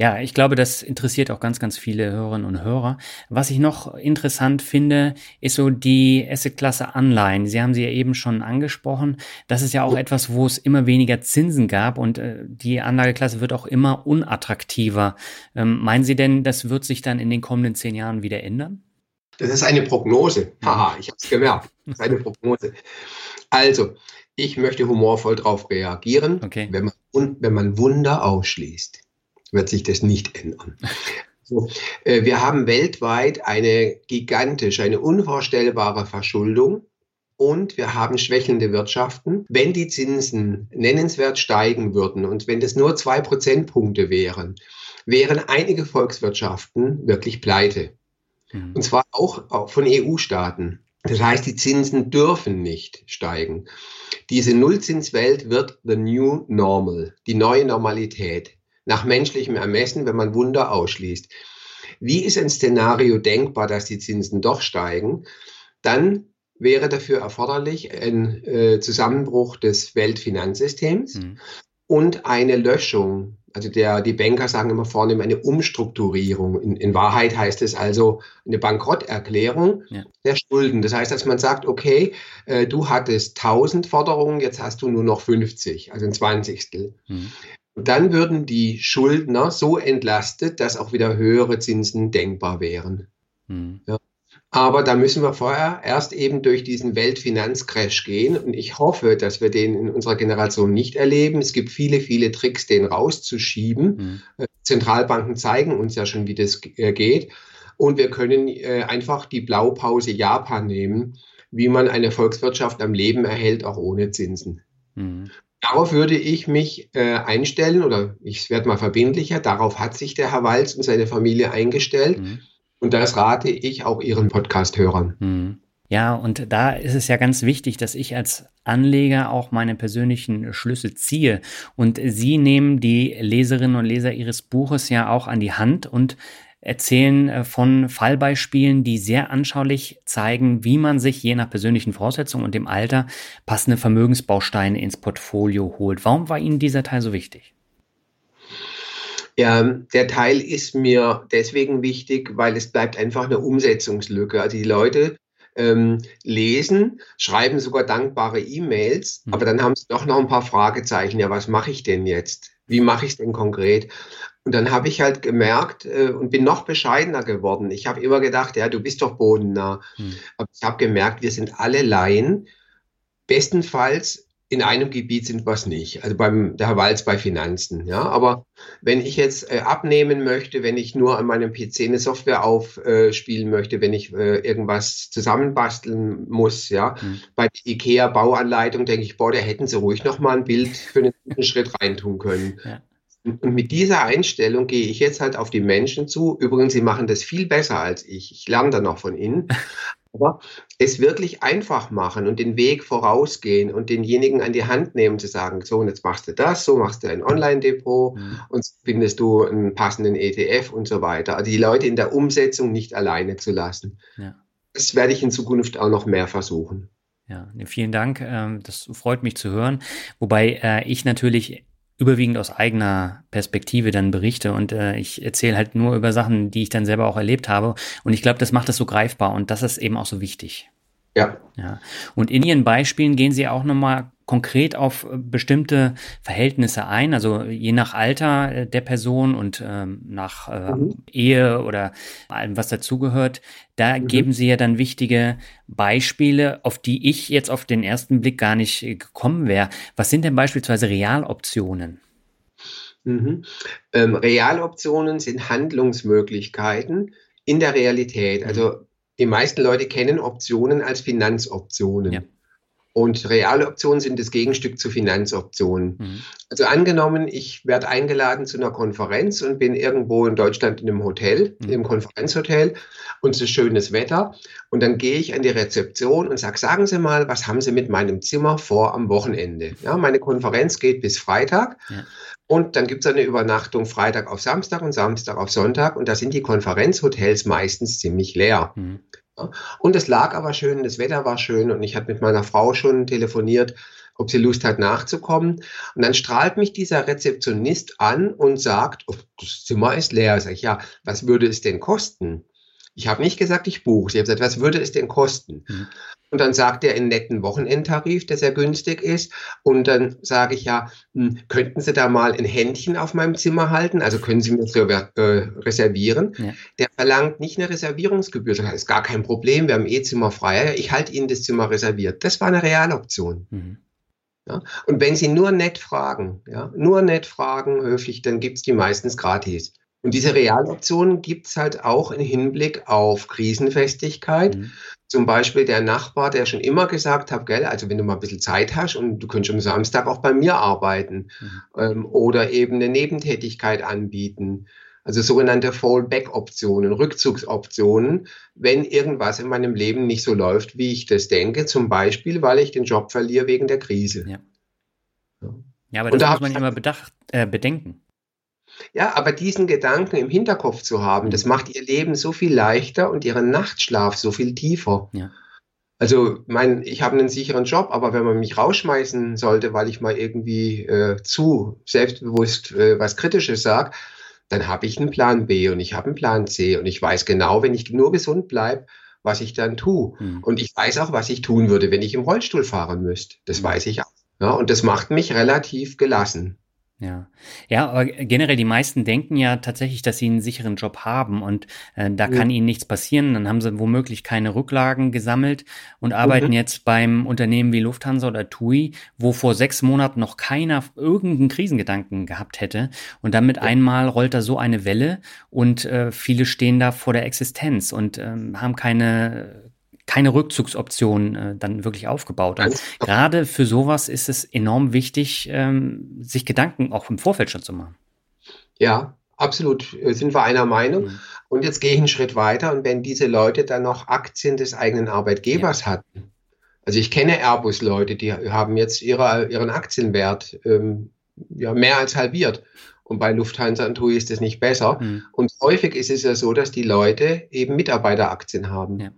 Ja, ich glaube, das interessiert auch ganz, ganz viele Hörerinnen und Hörer. Was ich noch interessant finde, ist so die Assetklasse Anleihen. Sie haben sie ja eben schon angesprochen. Das ist ja auch etwas, wo es immer weniger Zinsen gab und äh, die Anlageklasse wird auch immer unattraktiver. Ähm, meinen Sie denn, das wird sich dann in den kommenden zehn Jahren wieder ändern? Das ist eine Prognose. Haha, ich habe es gemerkt. Das ist eine [laughs] Prognose. Also, ich möchte humorvoll darauf reagieren, okay. wenn, man, wenn man Wunder ausschließt wird sich das nicht ändern. So, äh, wir haben weltweit eine gigantische, eine unvorstellbare Verschuldung und wir haben schwächelnde Wirtschaften. Wenn die Zinsen nennenswert steigen würden und wenn das nur zwei Prozentpunkte wären, wären einige Volkswirtschaften wirklich pleite. Mhm. Und zwar auch, auch von EU-Staaten. Das heißt, die Zinsen dürfen nicht steigen. Diese Nullzinswelt wird the new normal, die neue Normalität nach menschlichem Ermessen, wenn man Wunder ausschließt. wie ist ein Szenario denkbar, dass die Zinsen doch steigen, dann wäre dafür erforderlich ein äh, Zusammenbruch des Weltfinanzsystems mhm. und eine Löschung. Also der, die Banker sagen immer vornehm eine Umstrukturierung. In, in Wahrheit heißt es also eine Bankrotterklärung ja. der Schulden. Das heißt, dass man sagt, okay, äh, du hattest 1000 Forderungen, jetzt hast du nur noch 50, also ein Zwanzigstel. Mhm. Dann würden die Schuldner so entlastet, dass auch wieder höhere Zinsen denkbar wären. Mhm. Ja. Aber da müssen wir vorher erst eben durch diesen Weltfinanzcrash gehen. Und ich hoffe, dass wir den in unserer Generation nicht erleben. Es gibt viele, viele Tricks, den rauszuschieben. Mhm. Zentralbanken zeigen uns ja schon, wie das äh, geht. Und wir können äh, einfach die Blaupause Japan nehmen, wie man eine Volkswirtschaft am Leben erhält, auch ohne Zinsen. Mhm. Darauf würde ich mich äh, einstellen oder ich werde mal verbindlicher. Darauf hat sich der Herr Walz und seine Familie eingestellt. Mhm. Und das rate ich auch Ihren Podcast-Hörern. Hm. Ja, und da ist es ja ganz wichtig, dass ich als Anleger auch meine persönlichen Schlüsse ziehe. Und Sie nehmen die Leserinnen und Leser Ihres Buches ja auch an die Hand und erzählen äh, von Fallbeispielen, die sehr anschaulich zeigen, wie man sich je nach persönlichen Voraussetzungen und dem Alter passende Vermögensbausteine ins Portfolio holt. Warum war Ihnen dieser Teil so wichtig? Ja, der Teil ist mir deswegen wichtig, weil es bleibt einfach eine Umsetzungslücke. Also die Leute ähm, lesen, schreiben sogar dankbare E-Mails, mhm. aber dann haben sie doch noch ein paar Fragezeichen. Ja, was mache ich denn jetzt? Wie mache ich es denn konkret? Und dann habe ich halt gemerkt äh, und bin noch bescheidener geworden. Ich habe immer gedacht, ja, du bist doch bodennah. Mhm. Aber ich habe gemerkt, wir sind alle Laien. Bestenfalls in einem Gebiet sind wir es nicht. Also beim der Herr Walz bei Finanzen. Ja, aber wenn ich jetzt äh, abnehmen möchte, wenn ich nur an meinem PC eine Software aufspielen äh, möchte, wenn ich äh, irgendwas zusammenbasteln muss, ja, mhm. bei der IKEA Bauanleitung denke ich, boah, da hätten sie ruhig noch mal ein Bild für einen guten Schritt reintun können. Ja. Und mit dieser Einstellung gehe ich jetzt halt auf die Menschen zu. Übrigens, sie machen das viel besser als ich. Ich lerne da noch von ihnen. [laughs] Aber es wirklich einfach machen und den Weg vorausgehen und denjenigen an die Hand nehmen, zu sagen, so, und jetzt machst du das, so machst du ein Online-Depot mhm. und findest du einen passenden ETF und so weiter. Also die Leute in der Umsetzung nicht alleine zu lassen. Ja. Das werde ich in Zukunft auch noch mehr versuchen. Ja, vielen Dank. Ähm, das freut mich zu hören. Wobei äh, ich natürlich überwiegend aus eigener Perspektive dann berichte und äh, ich erzähle halt nur über Sachen, die ich dann selber auch erlebt habe und ich glaube, das macht es so greifbar und das ist eben auch so wichtig. Ja. ja. Und in Ihren Beispielen gehen Sie auch nochmal konkret auf äh, bestimmte Verhältnisse ein, also je nach Alter äh, der Person und ähm, nach äh, mhm. Ehe oder allem, was dazugehört. Da mhm. geben Sie ja dann wichtige Beispiele, auf die ich jetzt auf den ersten Blick gar nicht äh, gekommen wäre. Was sind denn beispielsweise Realoptionen? Mhm. Ähm, Realoptionen sind Handlungsmöglichkeiten in der Realität. Also mhm. die meisten Leute kennen Optionen als Finanzoptionen. Ja. Und reale Optionen sind das Gegenstück zu Finanzoptionen. Mhm. Also angenommen, ich werde eingeladen zu einer Konferenz und bin irgendwo in Deutschland in einem Hotel, mhm. im Konferenzhotel und es ist schönes Wetter. Und dann gehe ich an die Rezeption und sage, sagen Sie mal, was haben Sie mit meinem Zimmer vor am Wochenende? Ja, meine Konferenz geht bis Freitag. Ja. Und dann gibt es eine Übernachtung Freitag auf Samstag und Samstag auf Sonntag. Und da sind die Konferenzhotels meistens ziemlich leer. Mhm. Und es lag aber schön, das Wetter war schön und ich hatte mit meiner Frau schon telefoniert, ob sie Lust hat nachzukommen. Und dann strahlt mich dieser Rezeptionist an und sagt, oh, das Zimmer ist leer. Sag ich, ja, was würde es denn kosten? Ich habe nicht gesagt, ich buche. Ich habe gesagt, was würde es denn kosten? Mhm. Und dann sagt er einen netten Wochenendtarif, der sehr günstig ist. Und dann sage ich ja, hm, könnten Sie da mal ein Händchen auf meinem Zimmer halten? Also können Sie mir das äh, reservieren? Ja. Der verlangt nicht eine Reservierungsgebühr. Das ist gar kein Problem. Wir haben eh Zimmer frei. Ich halte Ihnen das Zimmer reserviert. Das war eine Realoption. Mhm. Ja? Und wenn Sie nur nett fragen, ja, nur nett fragen, höflich, dann gibt es die meistens gratis. Und diese Realoptionen gibt es halt auch im Hinblick auf Krisenfestigkeit. Mhm. Zum Beispiel der Nachbar, der schon immer gesagt hat, gell, also wenn du mal ein bisschen Zeit hast und du könntest am Samstag auch bei mir arbeiten mhm. ähm, oder eben eine Nebentätigkeit anbieten. Also sogenannte Fallback-Optionen, Rückzugsoptionen, wenn irgendwas in meinem Leben nicht so läuft, wie ich das denke, zum Beispiel, weil ich den Job verliere wegen der Krise. Ja, ja aber das da muss man immer bedacht, äh, bedenken. Ja, aber diesen Gedanken im Hinterkopf zu haben, das macht ihr Leben so viel leichter und ihren Nachtschlaf so viel tiefer. Ja. Also, mein, ich habe einen sicheren Job, aber wenn man mich rausschmeißen sollte, weil ich mal irgendwie äh, zu selbstbewusst äh, was Kritisches sage, dann habe ich einen Plan B und ich habe einen Plan C und ich weiß genau, wenn ich nur gesund bleibe, was ich dann tue. Mhm. Und ich weiß auch, was ich tun würde, wenn ich im Rollstuhl fahren müsste. Das mhm. weiß ich auch. Ja, und das macht mich relativ gelassen. Ja, ja, aber generell die meisten denken ja tatsächlich, dass sie einen sicheren Job haben und äh, da mhm. kann ihnen nichts passieren. Dann haben sie womöglich keine Rücklagen gesammelt und arbeiten mhm. jetzt beim Unternehmen wie Lufthansa oder TUI, wo vor sechs Monaten noch keiner irgendeinen Krisengedanken gehabt hätte. Und damit ja. einmal rollt da so eine Welle und äh, viele stehen da vor der Existenz und ähm, haben keine keine Rückzugsoption äh, dann wirklich aufgebaut. Und gerade für sowas ist es enorm wichtig, ähm, sich Gedanken auch im Vorfeld schon zu machen. Ja, absolut äh, sind wir einer Meinung. Mhm. Und jetzt gehe ich einen Schritt weiter und wenn diese Leute dann noch Aktien des eigenen Arbeitgebers ja. hatten, also ich kenne Airbus-Leute, die haben jetzt ihre, ihren Aktienwert ähm, ja, mehr als halbiert. Und bei Lufthansa und TUI ist das nicht besser. Mhm. Und häufig ist es ja so, dass die Leute eben Mitarbeiteraktien haben. Ja.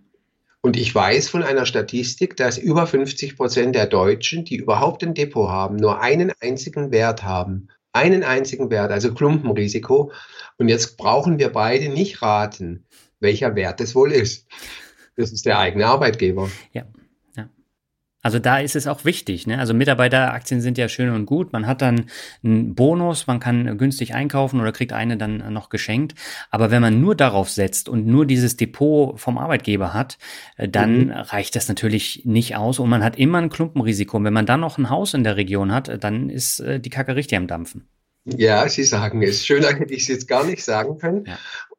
Und ich weiß von einer Statistik, dass über 50 Prozent der Deutschen, die überhaupt ein Depot haben, nur einen einzigen Wert haben. Einen einzigen Wert, also Klumpenrisiko. Und jetzt brauchen wir beide nicht raten, welcher Wert es wohl ist. Das ist der eigene Arbeitgeber. Ja. Also da ist es auch wichtig. Ne? Also Mitarbeiteraktien sind ja schön und gut. Man hat dann einen Bonus, man kann günstig einkaufen oder kriegt eine dann noch geschenkt. Aber wenn man nur darauf setzt und nur dieses Depot vom Arbeitgeber hat, äh, dann mhm. reicht das natürlich nicht aus und man hat immer ein Klumpenrisiko. Und wenn man dann noch ein Haus in der Region hat, dann ist äh, die Kacke richtig am Dampfen. Ja, Sie sagen es. Schöner hätte ich es jetzt gar nicht sagen können. Ja.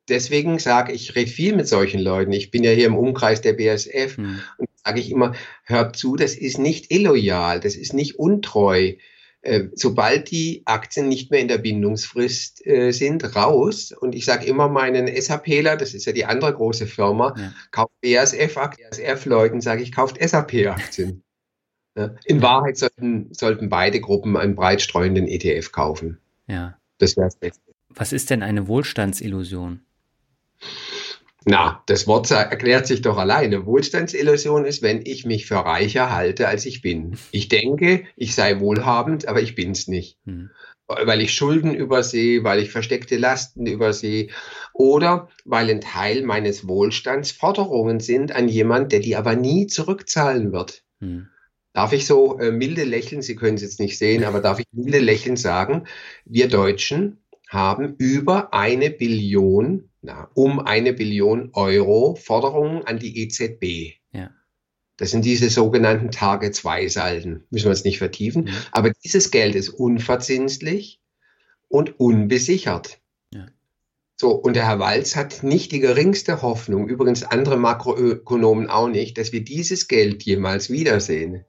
Deswegen sage ich, ich rede viel mit solchen Leuten. Ich bin ja hier im Umkreis der BSF mhm. und sage ich immer, hört zu, das ist nicht illoyal, das ist nicht untreu. Äh, sobald die Aktien nicht mehr in der Bindungsfrist äh, sind, raus. Und ich sage immer meinen SAPler, das ist ja die andere große Firma, ja. kauft BASF-Aktien, BASF-Leuten sage ich, kauft SAP-Aktien. [laughs] ja. In Wahrheit sollten, sollten beide Gruppen einen breit streuenden ETF kaufen. Ja. Das wäre das Beste. Was ist denn eine Wohlstandsillusion? Na, das Wort erklärt sich doch alleine. Wohlstandsillusion ist, wenn ich mich für reicher halte, als ich bin. Ich denke, ich sei wohlhabend, aber ich bin's nicht. Hm. Weil ich Schulden übersehe, weil ich versteckte Lasten übersehe oder weil ein Teil meines Wohlstands Forderungen sind an jemand, der die aber nie zurückzahlen wird. Hm. Darf ich so äh, milde lächeln? Sie können es jetzt nicht sehen, aber darf ich milde lächeln sagen? Wir Deutschen haben über eine Billion na, um eine Billion Euro Forderungen an die EZB. Ja. Das sind diese sogenannten Tage-2-Salden. Müssen wir jetzt nicht vertiefen. Ja. Aber dieses Geld ist unverzinslich und unbesichert. Ja. So, und der Herr Walz hat nicht die geringste Hoffnung, übrigens andere Makroökonomen auch nicht, dass wir dieses Geld jemals wiedersehen.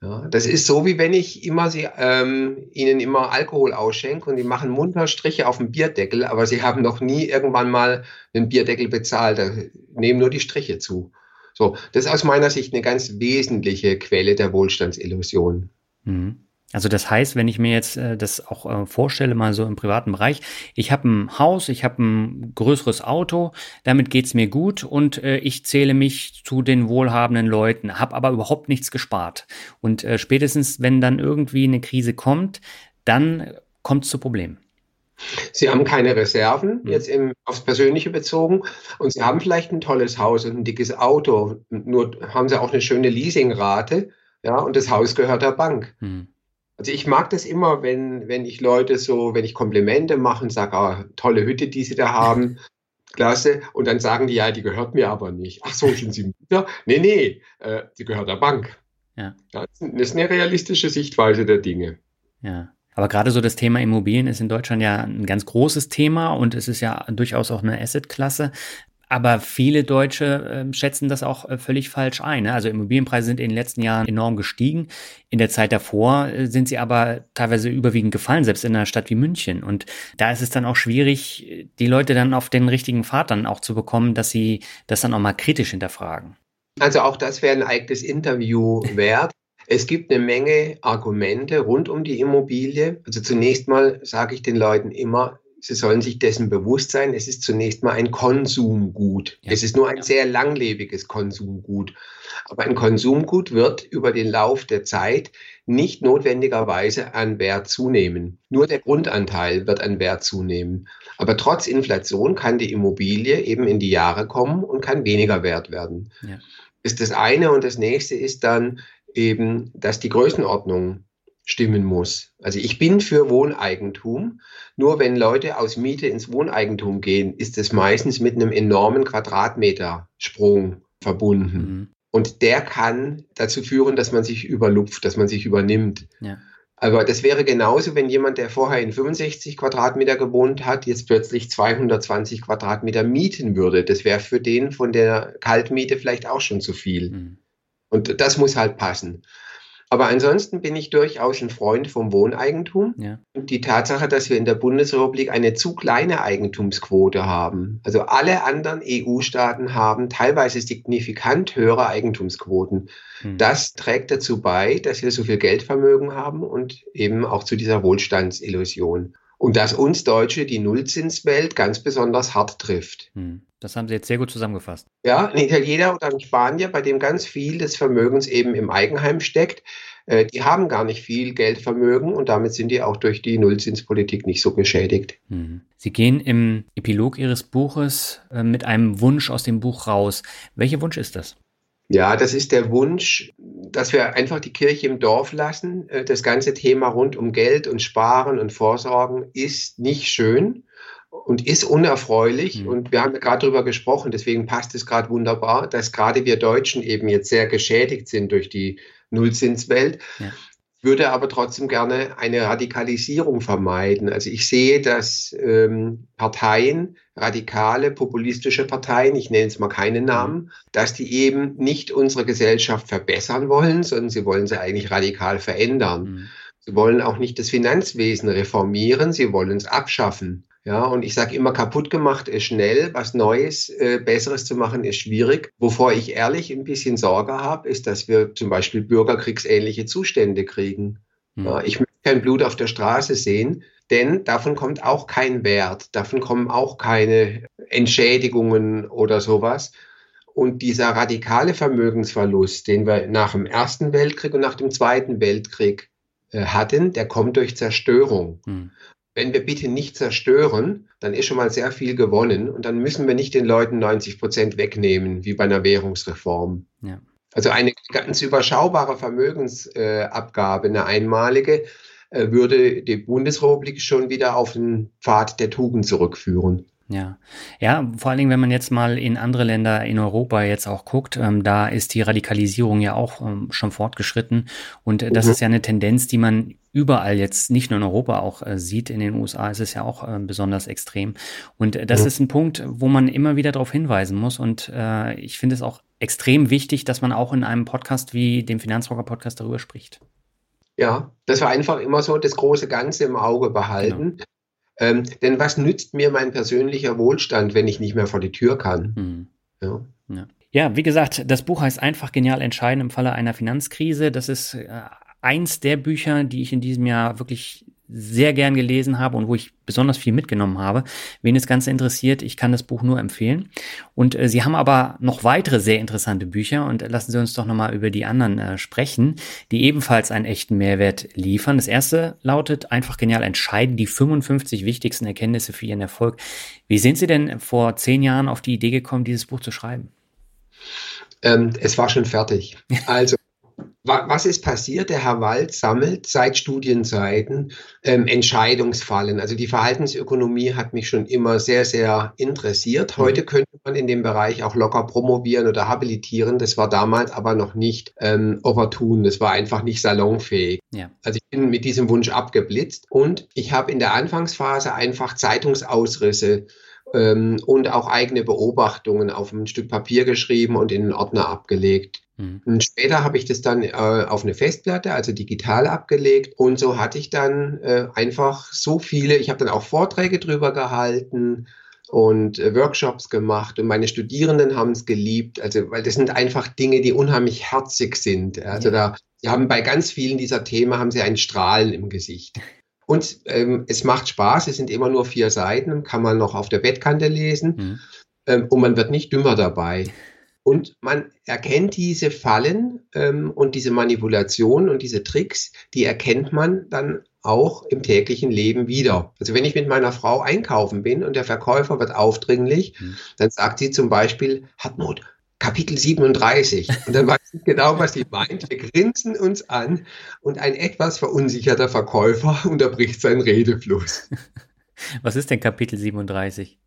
Ja, das ist so, wie wenn ich immer sie, ähm, ihnen immer Alkohol ausschenke und die machen munter Striche auf dem Bierdeckel, aber sie haben noch nie irgendwann mal einen Bierdeckel bezahlt, da nehmen nur die Striche zu. So, das ist aus meiner Sicht eine ganz wesentliche Quelle der Wohlstandsillusion. Mhm. Also das heißt, wenn ich mir jetzt äh, das auch äh, vorstelle, mal so im privaten Bereich, ich habe ein Haus, ich habe ein größeres Auto, damit geht's mir gut und äh, ich zähle mich zu den wohlhabenden Leuten, habe aber überhaupt nichts gespart. Und äh, spätestens, wenn dann irgendwie eine Krise kommt, dann kommt es zu Problemen. Sie haben keine Reserven, hm. jetzt im, aufs Persönliche bezogen, und Sie haben vielleicht ein tolles Haus und ein dickes Auto, nur haben Sie auch eine schöne Leasingrate, ja, und das Haus gehört der Bank. Hm. Also ich mag das immer, wenn, wenn ich Leute so, wenn ich Komplimente mache und sage, ah, tolle Hütte, die sie da haben, [laughs] klasse. Und dann sagen die, ja, die gehört mir aber nicht. Ach so, sind sie Mieter? Nee, nee, äh, die gehört der Bank. Ja. Das ist eine realistische Sichtweise der Dinge. Ja. Aber gerade so das Thema Immobilien ist in Deutschland ja ein ganz großes Thema und es ist ja durchaus auch eine Assetklasse. Aber viele Deutsche äh, schätzen das auch äh, völlig falsch ein. Ne? Also Immobilienpreise sind in den letzten Jahren enorm gestiegen. In der Zeit davor äh, sind sie aber teilweise überwiegend gefallen, selbst in einer Stadt wie München. Und da ist es dann auch schwierig, die Leute dann auf den richtigen Pfad dann auch zu bekommen, dass sie das dann auch mal kritisch hinterfragen. Also auch das wäre ein eigenes Interview wert. Es gibt eine Menge Argumente rund um die Immobilie. Also zunächst mal sage ich den Leuten immer, sie sollen sich dessen bewusst sein, es ist zunächst mal ein Konsumgut. Ja. Es ist nur ein sehr langlebiges Konsumgut. Aber ein Konsumgut wird über den Lauf der Zeit nicht notwendigerweise an Wert zunehmen. Nur der Grundanteil wird an Wert zunehmen. Aber trotz Inflation kann die Immobilie eben in die Jahre kommen und kann weniger wert werden. Ja. Ist das eine und das nächste ist dann eben, dass die Größenordnung stimmen muss. Also ich bin für Wohneigentum. Nur wenn Leute aus Miete ins Wohneigentum gehen, ist es meistens mit einem enormen Quadratmetersprung verbunden. Mhm. Und der kann dazu führen, dass man sich überlupft, dass man sich übernimmt. Ja. Aber das wäre genauso, wenn jemand, der vorher in 65 Quadratmeter gewohnt hat, jetzt plötzlich 220 Quadratmeter mieten würde. Das wäre für den von der Kaltmiete vielleicht auch schon zu viel. Mhm. Und das muss halt passen. Aber ansonsten bin ich durchaus ein Freund vom Wohneigentum. Ja. Und die Tatsache, dass wir in der Bundesrepublik eine zu kleine Eigentumsquote haben. Also alle anderen EU-Staaten haben teilweise signifikant höhere Eigentumsquoten. Hm. Das trägt dazu bei, dass wir so viel Geldvermögen haben und eben auch zu dieser Wohlstandsillusion. Und dass uns Deutsche die Nullzinswelt ganz besonders hart trifft. Hm. Das haben Sie jetzt sehr gut zusammengefasst. Ja, ein Italiener oder ein Spanier, bei dem ganz viel des Vermögens eben im Eigenheim steckt, äh, die haben gar nicht viel Geldvermögen und damit sind die auch durch die Nullzinspolitik nicht so geschädigt. Mhm. Sie gehen im Epilog Ihres Buches äh, mit einem Wunsch aus dem Buch raus. Welcher Wunsch ist das? Ja, das ist der Wunsch, dass wir einfach die Kirche im Dorf lassen. Äh, das ganze Thema rund um Geld und Sparen und Vorsorgen ist nicht schön und ist unerfreulich. Mhm. Und wir haben ja gerade darüber gesprochen, deswegen passt es gerade wunderbar, dass gerade wir Deutschen eben jetzt sehr geschädigt sind durch die Nullzinswelt. Ja. Würde aber trotzdem gerne eine Radikalisierung vermeiden. Also ich sehe, dass ähm, Parteien, radikale, populistische Parteien, ich nenne jetzt mal keine Namen, mhm. dass die eben nicht unsere Gesellschaft verbessern wollen, sondern sie wollen sie eigentlich radikal verändern. Mhm. Sie wollen auch nicht das Finanzwesen reformieren, sie wollen es abschaffen. Ja, und ich sage immer, kaputt gemacht ist schnell, was Neues, äh, Besseres zu machen ist schwierig. Wovor ich ehrlich ein bisschen Sorge habe, ist, dass wir zum Beispiel bürgerkriegsähnliche Zustände kriegen. Mhm. Ja, ich möchte kein Blut auf der Straße sehen, denn davon kommt auch kein Wert, davon kommen auch keine Entschädigungen oder sowas. Und dieser radikale Vermögensverlust, den wir nach dem Ersten Weltkrieg und nach dem Zweiten Weltkrieg äh, hatten, der kommt durch Zerstörung. Mhm wenn wir bitte nicht zerstören, dann ist schon mal sehr viel gewonnen und dann müssen wir nicht den Leuten 90 Prozent wegnehmen, wie bei einer Währungsreform. Ja. Also eine ganz überschaubare Vermögensabgabe, eine einmalige, äh, würde die Bundesrepublik schon wieder auf den Pfad der Tugend zurückführen. Ja, ja, vor allen Dingen, wenn man jetzt mal in andere Länder in Europa jetzt auch guckt, ähm, da ist die Radikalisierung ja auch ähm, schon fortgeschritten und äh, das mhm. ist ja eine Tendenz, die man überall jetzt nicht nur in Europa auch äh, sieht. In den USA ist es ja auch äh, besonders extrem und äh, das mhm. ist ein Punkt, wo man immer wieder darauf hinweisen muss und äh, ich finde es auch extrem wichtig, dass man auch in einem Podcast wie dem Finanzrocker Podcast darüber spricht. Ja, dass wir einfach immer so das große Ganze im Auge behalten. Genau. Ähm, denn was nützt mir mein persönlicher Wohlstand, wenn ich nicht mehr vor die Tür kann? Mhm. Ja. ja. Ja, wie gesagt, das Buch heißt einfach genial entscheiden im Falle einer Finanzkrise. Das ist äh, eins der Bücher, die ich in diesem Jahr wirklich sehr gern gelesen habe und wo ich besonders viel mitgenommen habe. Wen das Ganze interessiert, ich kann das Buch nur empfehlen. Und äh, Sie haben aber noch weitere sehr interessante Bücher und lassen Sie uns doch nochmal über die anderen äh, sprechen, die ebenfalls einen echten Mehrwert liefern. Das erste lautet einfach genial entscheiden, die 55 wichtigsten Erkenntnisse für Ihren Erfolg. Wie sind Sie denn vor zehn Jahren auf die Idee gekommen, dieses Buch zu schreiben? Ähm, es war schon fertig. Also was ist passiert? Der Herr Wald sammelt seit Studienzeiten ähm, Entscheidungsfallen. Also die Verhaltensökonomie hat mich schon immer sehr, sehr interessiert. Mhm. Heute könnte man in dem Bereich auch locker promovieren oder habilitieren. Das war damals aber noch nicht ähm, opportun. Das war einfach nicht salonfähig. Ja. Also ich bin mit diesem Wunsch abgeblitzt und ich habe in der Anfangsphase einfach Zeitungsausrisse ähm, und auch eigene Beobachtungen auf ein Stück Papier geschrieben und in den Ordner abgelegt. Mhm. Und später habe ich das dann äh, auf eine Festplatte, also digital abgelegt. Und so hatte ich dann äh, einfach so viele, ich habe dann auch Vorträge drüber gehalten und äh, Workshops gemacht und meine Studierenden haben es geliebt, also weil das sind einfach Dinge, die unheimlich herzig sind. Also ja. da Sie haben bei ganz vielen dieser Themen haben Sie einen Strahlen im Gesicht. Und ähm, es macht Spaß, es sind immer nur vier Seiten, kann man noch auf der Bettkante lesen mhm. ähm, und man wird nicht dümmer dabei. Und man erkennt diese Fallen ähm, und diese Manipulationen und diese Tricks, die erkennt man dann auch im täglichen Leben wieder. Also wenn ich mit meiner Frau einkaufen bin und der Verkäufer wird aufdringlich, mhm. dann sagt sie zum Beispiel, Hartmut, Kapitel 37. Und dann weiß ich genau, was sie meint. Wir grinsen uns an und ein etwas verunsicherter Verkäufer [laughs] unterbricht seinen Redefluss. Was ist denn Kapitel 37?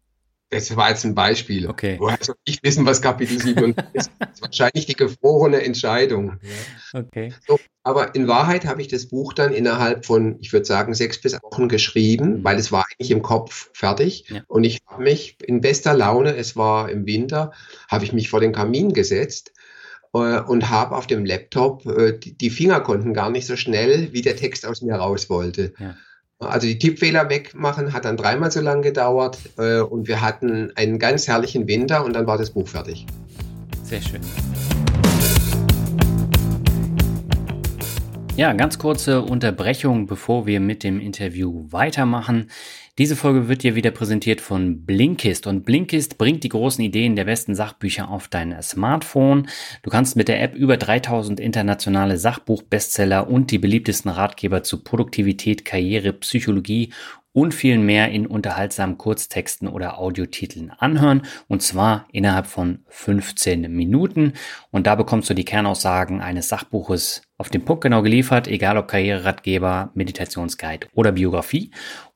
Das war jetzt ein Beispiel. Okay. Woher soll ich wissen, was Kapitel 7 ist? [laughs] Das ist wahrscheinlich die gefrorene Entscheidung. Okay. So, aber in Wahrheit habe ich das Buch dann innerhalb von, ich würde sagen, sechs bis acht Wochen geschrieben, mhm. weil es war eigentlich im Kopf fertig. Ja. Und ich habe mich in bester Laune, es war im Winter, habe ich mich vor den Kamin gesetzt äh, und habe auf dem Laptop, äh, die, die, Finger konnten gar nicht so schnell, wie der Text aus mir raus wollte. Ja. Also die Tippfehler wegmachen hat dann dreimal so lange gedauert äh, und wir hatten einen ganz herrlichen Winter und dann war das Buch fertig. Sehr schön. Ja, ganz kurze Unterbrechung, bevor wir mit dem Interview weitermachen. Diese Folge wird dir wieder präsentiert von Blinkist. Und Blinkist bringt die großen Ideen der besten Sachbücher auf dein Smartphone. Du kannst mit der App über 3000 internationale Sachbuch-Bestseller und die beliebtesten Ratgeber zu Produktivität, Karriere, Psychologie und vielen mehr in unterhaltsamen Kurztexten oder Audiotiteln anhören. Und zwar innerhalb von 15 Minuten. Und da bekommst du die Kernaussagen eines Sachbuches auf den Punkt genau geliefert, egal ob Karriereratgeber, Meditationsguide oder Biografie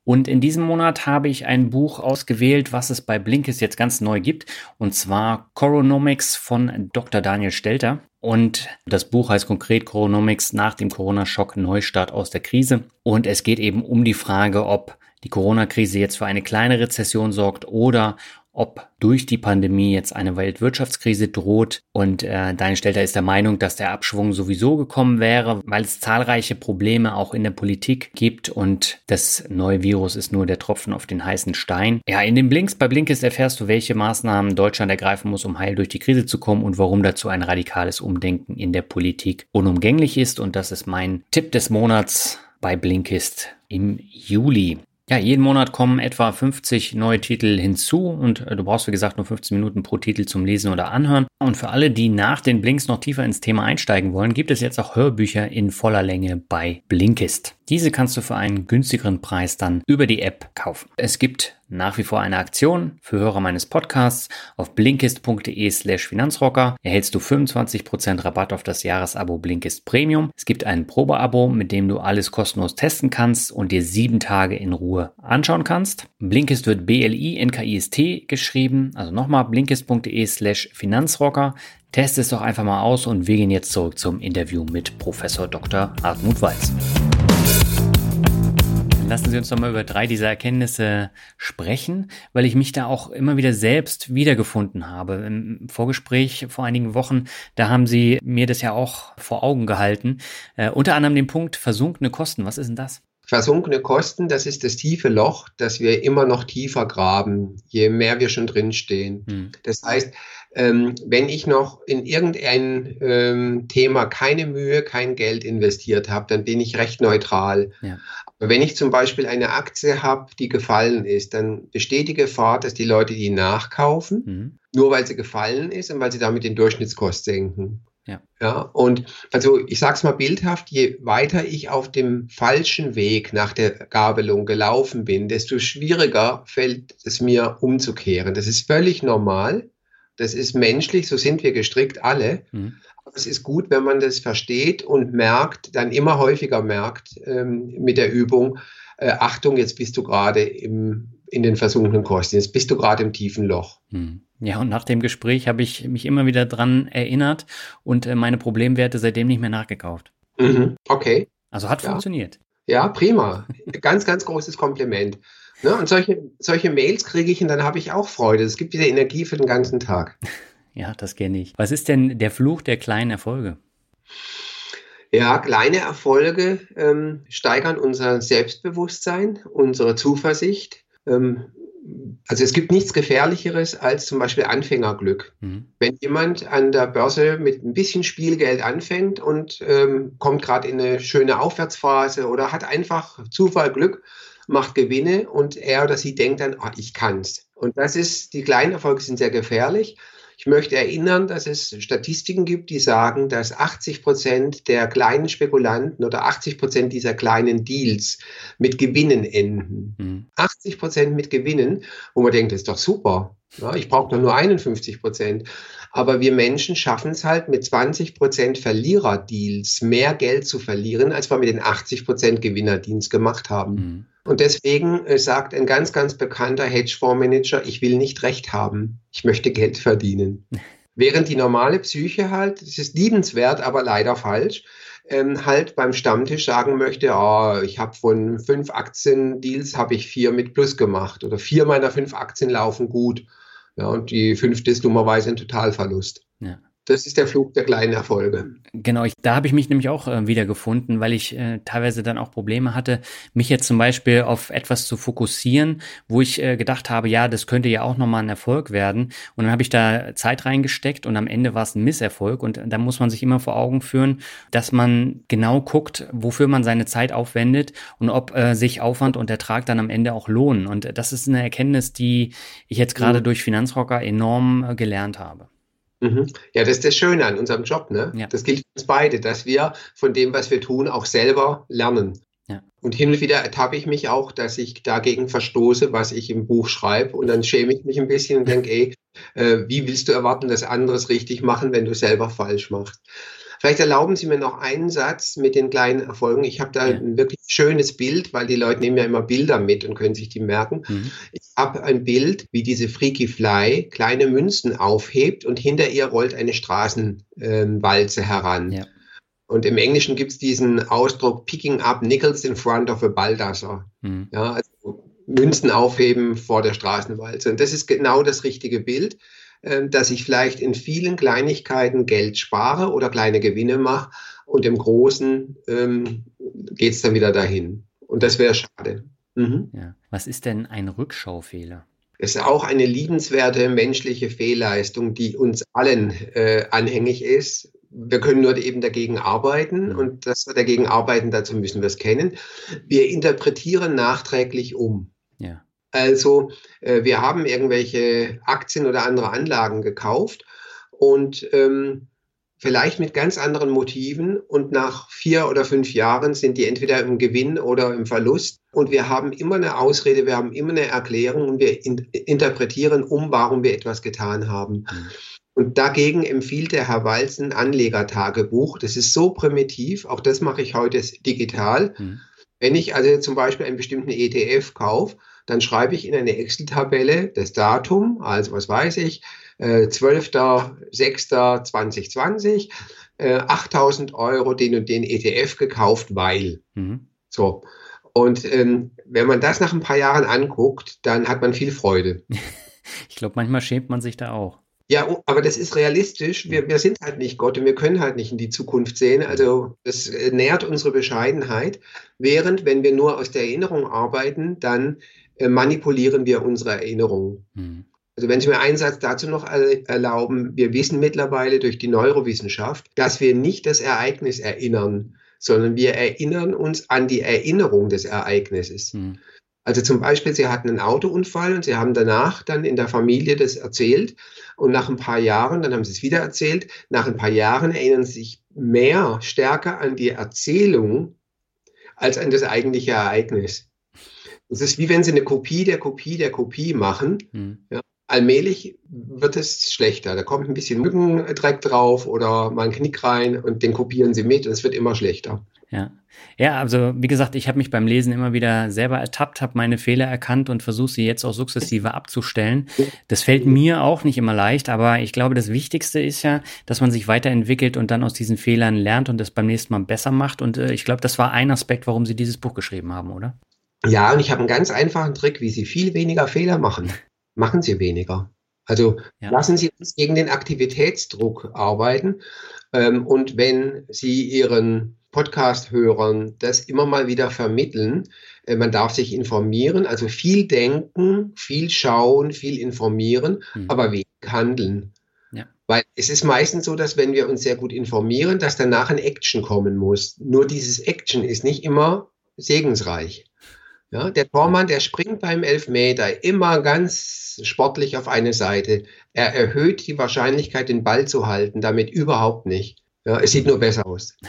und in diesem Monat habe ich ein Buch ausgewählt, was es bei Blinkist jetzt ganz neu gibt. Und zwar Coronomics von Dr. Daniel Stelter. Und das Buch heißt konkret Coronomics nach dem Corona-Schock Neustart aus der Krise. Und es geht eben um die Frage, ob die Corona-Krise jetzt für eine kleine Rezession sorgt oder ob durch die Pandemie jetzt eine Weltwirtschaftskrise droht. Und äh, Daniel Stelter ist der Meinung, dass der Abschwung sowieso gekommen wäre, weil es zahlreiche Probleme auch in der Politik gibt und das neue Virus ist nur der Tropfen auf den heißen Stein. Ja, in den Blinks bei Blinkist erfährst du, welche Maßnahmen Deutschland ergreifen muss, um heil durch die Krise zu kommen und warum dazu ein radikales Umdenken in der Politik unumgänglich ist. Und das ist mein Tipp des Monats bei Blinkist im Juli. Ja, jeden Monat kommen etwa 50 neue Titel hinzu und äh, du brauchst, wie gesagt, nur 15 Minuten pro Titel zum Lesen oder Anhören. Und für alle, die nach den Blinks noch tiefer ins Thema einsteigen wollen, gibt es jetzt auch Hörbücher in voller Länge bei Blinkist. Diese kannst du für einen günstigeren Preis dann über die App kaufen. Es gibt nach wie vor eine Aktion für Hörer meines Podcasts. Auf blinkist.de slash Finanzrocker erhältst du 25% Rabatt auf das Jahresabo Blinkist Premium. Es gibt ein Probeabo, mit dem du alles kostenlos testen kannst und dir sieben Tage in Ruhe anschauen kannst. Blinkist wird B-L-I-N-K-I-S-T geschrieben. Also nochmal blinkist.de slash Finanzrocker. Test es doch einfach mal aus und wir gehen jetzt zurück zum Interview mit Professor Dr. Hartmut Walz. Lassen Sie uns doch mal über drei dieser Erkenntnisse sprechen, weil ich mich da auch immer wieder selbst wiedergefunden habe. Im Vorgespräch vor einigen Wochen, da haben Sie mir das ja auch vor Augen gehalten. Äh, unter anderem den Punkt versunkene Kosten. Was ist denn das? Versunkene Kosten, das ist das tiefe Loch, das wir immer noch tiefer graben, je mehr wir schon drinstehen. Hm. Das heißt, ähm, wenn ich noch in irgendein ähm, Thema keine Mühe, kein Geld investiert habe, dann bin ich recht neutral. Ja. Wenn ich zum Beispiel eine Aktie habe, die gefallen ist, dann besteht die Gefahr, dass die Leute die nachkaufen, mhm. nur weil sie gefallen ist und weil sie damit den Durchschnittskost senken. Ja. ja, und also ich sage es mal bildhaft, je weiter ich auf dem falschen Weg nach der Gabelung gelaufen bin, desto schwieriger fällt es mir umzukehren. Das ist völlig normal. Das ist menschlich, so sind wir gestrickt alle. Mhm. Es ist gut, wenn man das versteht und merkt, dann immer häufiger merkt ähm, mit der Übung, äh, Achtung, jetzt bist du gerade in den versunkenen Kosten, jetzt bist du gerade im tiefen Loch. Mhm. Ja, und nach dem Gespräch habe ich mich immer wieder dran erinnert und äh, meine Problemwerte seitdem nicht mehr nachgekauft. Mhm. Okay. Also hat ja. funktioniert. Ja, prima. ganz, ganz großes Kompliment. Ne? Und solche, solche Mails kriege ich und dann habe ich auch Freude. Es gibt wieder Energie für den ganzen Tag. [laughs] Ja, das kenne ich. Was ist denn der Fluch der kleinen Erfolge? Ja, kleine Erfolge ähm, steigern unser Selbstbewusstsein, unsere Zuversicht. Ähm, also es gibt nichts Gefährlicheres als zum Beispiel Anfängerglück. Mhm. Wenn jemand an der Börse mit ein bisschen Spielgeld anfängt und ähm, kommt gerade in eine schöne Aufwärtsphase oder hat einfach Zufall Glück, macht Gewinne und er oder sie denkt dann, oh, ich kann's. Und das ist, die kleinen Erfolge sind sehr gefährlich. Ich möchte erinnern, dass es Statistiken gibt, die sagen, dass 80 Prozent der kleinen Spekulanten oder 80 Prozent dieser kleinen Deals mit Gewinnen enden. Mhm. 80 Prozent mit Gewinnen, wo man denkt, das ist doch super. Ja, ich brauche nur 51 Prozent. Aber wir Menschen schaffen es halt mit 20 Prozent Verlierer-Deals mehr Geld zu verlieren, als wir mit den 80 Prozent Gewinner-Deals gemacht haben. Mhm. Und deswegen äh, sagt ein ganz, ganz bekannter Hedgefondsmanager, ich will nicht recht haben, ich möchte Geld verdienen. [laughs] Während die normale Psyche halt, das ist liebenswert, aber leider falsch, ähm, halt beim Stammtisch sagen möchte, oh, ich habe von fünf Aktiendeals habe ich vier mit Plus gemacht oder vier meiner fünf Aktien laufen gut. Ja, und die fünfte ist dummerweise ein Totalverlust. Ja. Das ist der Flug der kleinen Erfolge. Genau, ich, da habe ich mich nämlich auch äh, wieder gefunden, weil ich äh, teilweise dann auch Probleme hatte, mich jetzt zum Beispiel auf etwas zu fokussieren, wo ich äh, gedacht habe, ja, das könnte ja auch nochmal ein Erfolg werden. Und dann habe ich da Zeit reingesteckt und am Ende war es ein Misserfolg. Und da muss man sich immer vor Augen führen, dass man genau guckt, wofür man seine Zeit aufwendet und ob äh, sich Aufwand und Ertrag dann am Ende auch lohnen. Und das ist eine Erkenntnis, die ich jetzt gerade mhm. durch Finanzrocker enorm äh, gelernt habe. Mhm. Ja, das ist das Schöne an unserem Job. Ne? Ja. Das gilt für uns beide, dass wir von dem, was wir tun, auch selber lernen. Ja. Und hin und wieder ertappe ich mich auch, dass ich dagegen verstoße, was ich im Buch schreibe. Und dann schäme ich mich ein bisschen und denke, ey, äh, wie willst du erwarten, dass anderes richtig machen, wenn du selber falsch machst? Vielleicht erlauben Sie mir noch einen Satz mit den kleinen Erfolgen. Ich habe da ja. ein wirklich schönes Bild, weil die Leute nehmen ja immer Bilder mit und können sich die merken. Mhm. Ich habe ein Bild, wie diese Freaky Fly kleine Münzen aufhebt und hinter ihr rollt eine Straßenwalze äh, heran. Ja. Und im Englischen gibt es diesen Ausdruck Picking up Nickels in front of a Baldassar. Mhm. Ja, also Münzen aufheben vor der Straßenwalze. Und das ist genau das richtige Bild. Ähm, dass ich vielleicht in vielen Kleinigkeiten Geld spare oder kleine Gewinne mache und im Großen ähm, geht es dann wieder dahin. Und das wäre schade. Mhm. Ja. Was ist denn ein Rückschaufehler? Es ist auch eine liebenswerte menschliche Fehlleistung, die uns allen äh, anhängig ist. Wir können nur eben dagegen arbeiten und dass wir dagegen arbeiten, dazu müssen wir es kennen. Wir interpretieren nachträglich um. Also äh, wir haben irgendwelche Aktien oder andere Anlagen gekauft und ähm, vielleicht mit ganz anderen Motiven und nach vier oder fünf Jahren sind die entweder im Gewinn oder im Verlust und wir haben immer eine Ausrede, wir haben immer eine Erklärung und wir in, interpretieren um, warum wir etwas getan haben. Mhm. Und dagegen empfiehlt der Herr Walzen Anlegertagebuch. Das ist so primitiv, auch das mache ich heute digital. Mhm. Wenn ich also zum Beispiel einen bestimmten ETF kaufe, dann schreibe ich in eine Excel-Tabelle das Datum, also was weiß ich, äh, 12.06.2020, äh, 8000 Euro den und den ETF gekauft, weil. Mhm. So. Und ähm, wenn man das nach ein paar Jahren anguckt, dann hat man viel Freude. [laughs] Ich glaube, manchmal schämt man sich da auch. Ja, aber das ist realistisch. Wir, wir sind halt nicht Gott und wir können halt nicht in die Zukunft sehen. Also das äh, nährt unsere Bescheidenheit. Während, wenn wir nur aus der Erinnerung arbeiten, dann äh, manipulieren wir unsere Erinnerungen. Mhm. Also wenn Sie mir einen Satz dazu noch erlauben, wir wissen mittlerweile durch die Neurowissenschaft, dass wir nicht das Ereignis erinnern, sondern wir erinnern uns an die Erinnerung des Ereignisses. Mhm. Also zum Beispiel, Sie hatten einen Autounfall und Sie haben danach dann in der Familie das erzählt und nach ein paar Jahren, dann haben Sie es wieder erzählt, nach ein paar Jahren erinnern Sie sich mehr, stärker an die Erzählung als an das eigentliche Ereignis. Es ist wie wenn sie eine Kopie der Kopie der Kopie machen. Mhm. Ja, allmählich wird es schlechter. Da kommt ein bisschen Mückendreck drauf oder mal ein Knick rein und den kopieren sie mit und es wird immer schlechter. Ja. Ja, also wie gesagt, ich habe mich beim Lesen immer wieder selber ertappt, habe meine Fehler erkannt und versuche sie jetzt auch sukzessive abzustellen. Das fällt mir auch nicht immer leicht, aber ich glaube, das Wichtigste ist ja, dass man sich weiterentwickelt und dann aus diesen Fehlern lernt und das beim nächsten Mal besser macht. Und äh, ich glaube, das war ein Aspekt, warum Sie dieses Buch geschrieben haben, oder? Ja, und ich habe einen ganz einfachen Trick, wie Sie viel weniger Fehler machen. Machen Sie weniger. Also ja. lassen Sie uns gegen den Aktivitätsdruck arbeiten. Ähm, und wenn Sie Ihren Podcast-Hörern das immer mal wieder vermitteln. Äh, man darf sich informieren, also viel denken, viel schauen, viel informieren, mhm. aber wenig handeln. Ja. Weil es ist meistens so, dass wenn wir uns sehr gut informieren, dass danach ein Action kommen muss. Nur dieses Action ist nicht immer segensreich. Ja, der Tormann, der springt beim Elfmeter immer ganz sportlich auf eine Seite. Er erhöht die Wahrscheinlichkeit, den Ball zu halten, damit überhaupt nicht. Ja, es sieht nur besser aus. [laughs]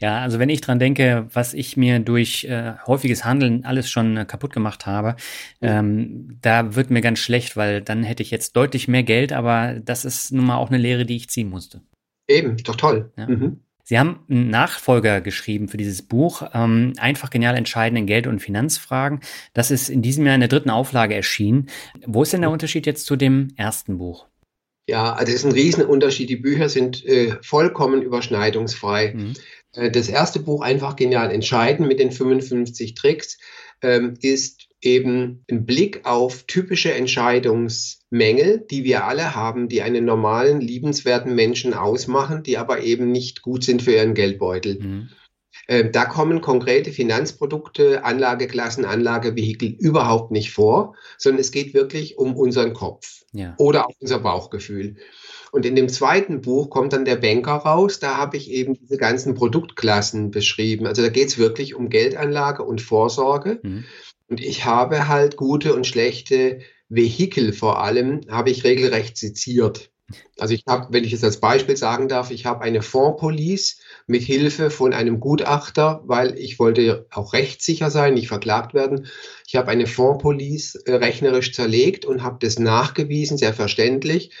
Ja, also wenn ich dran denke, was ich mir durch äh, häufiges Handeln alles schon äh, kaputt gemacht habe, ähm, da wird mir ganz schlecht, weil dann hätte ich jetzt deutlich mehr Geld, aber das ist nun mal auch eine Lehre, die ich ziehen musste. Eben, doch toll. Ja. Mhm. Sie haben einen Nachfolger geschrieben für dieses Buch, ähm, einfach genial entscheiden in Geld- und Finanzfragen. Das ist in diesem Jahr in der dritten Auflage erschienen. Wo ist denn der Unterschied jetzt zu dem ersten Buch? Ja, also es ist ein Riesenunterschied. Die Bücher sind äh, vollkommen überschneidungsfrei. Mhm. Äh, das erste Buch, einfach genial entscheiden mit den 55 Tricks, ähm, ist eben ein Blick auf typische Entscheidungsmängel, die wir alle haben, die einen normalen, liebenswerten Menschen ausmachen, die aber eben nicht gut sind für ihren Geldbeutel. Mhm. Äh, da kommen konkrete Finanzprodukte, Anlageklassen, Anlagevehikel überhaupt nicht vor, sondern es geht wirklich um unseren Kopf ja. oder auch unser Bauchgefühl. Und in dem zweiten Buch kommt dann der Banker raus. Da habe ich eben diese ganzen Produktklassen beschrieben. Also da geht es wirklich um Geldanlage und Vorsorge. Mhm. Und ich habe halt gute und schlechte Vehikel vor allem, habe ich regelrecht seziert. Also ich habe, wenn ich es als Beispiel sagen darf, ich habe eine Fondspolice mit Hilfe von einem Gutachter, weil ich wollte auch rechtssicher sein, nicht verklagt werden. Ich habe eine Fondspolice äh, rechnerisch zerlegt und habe das nachgewiesen, sehr verständlich,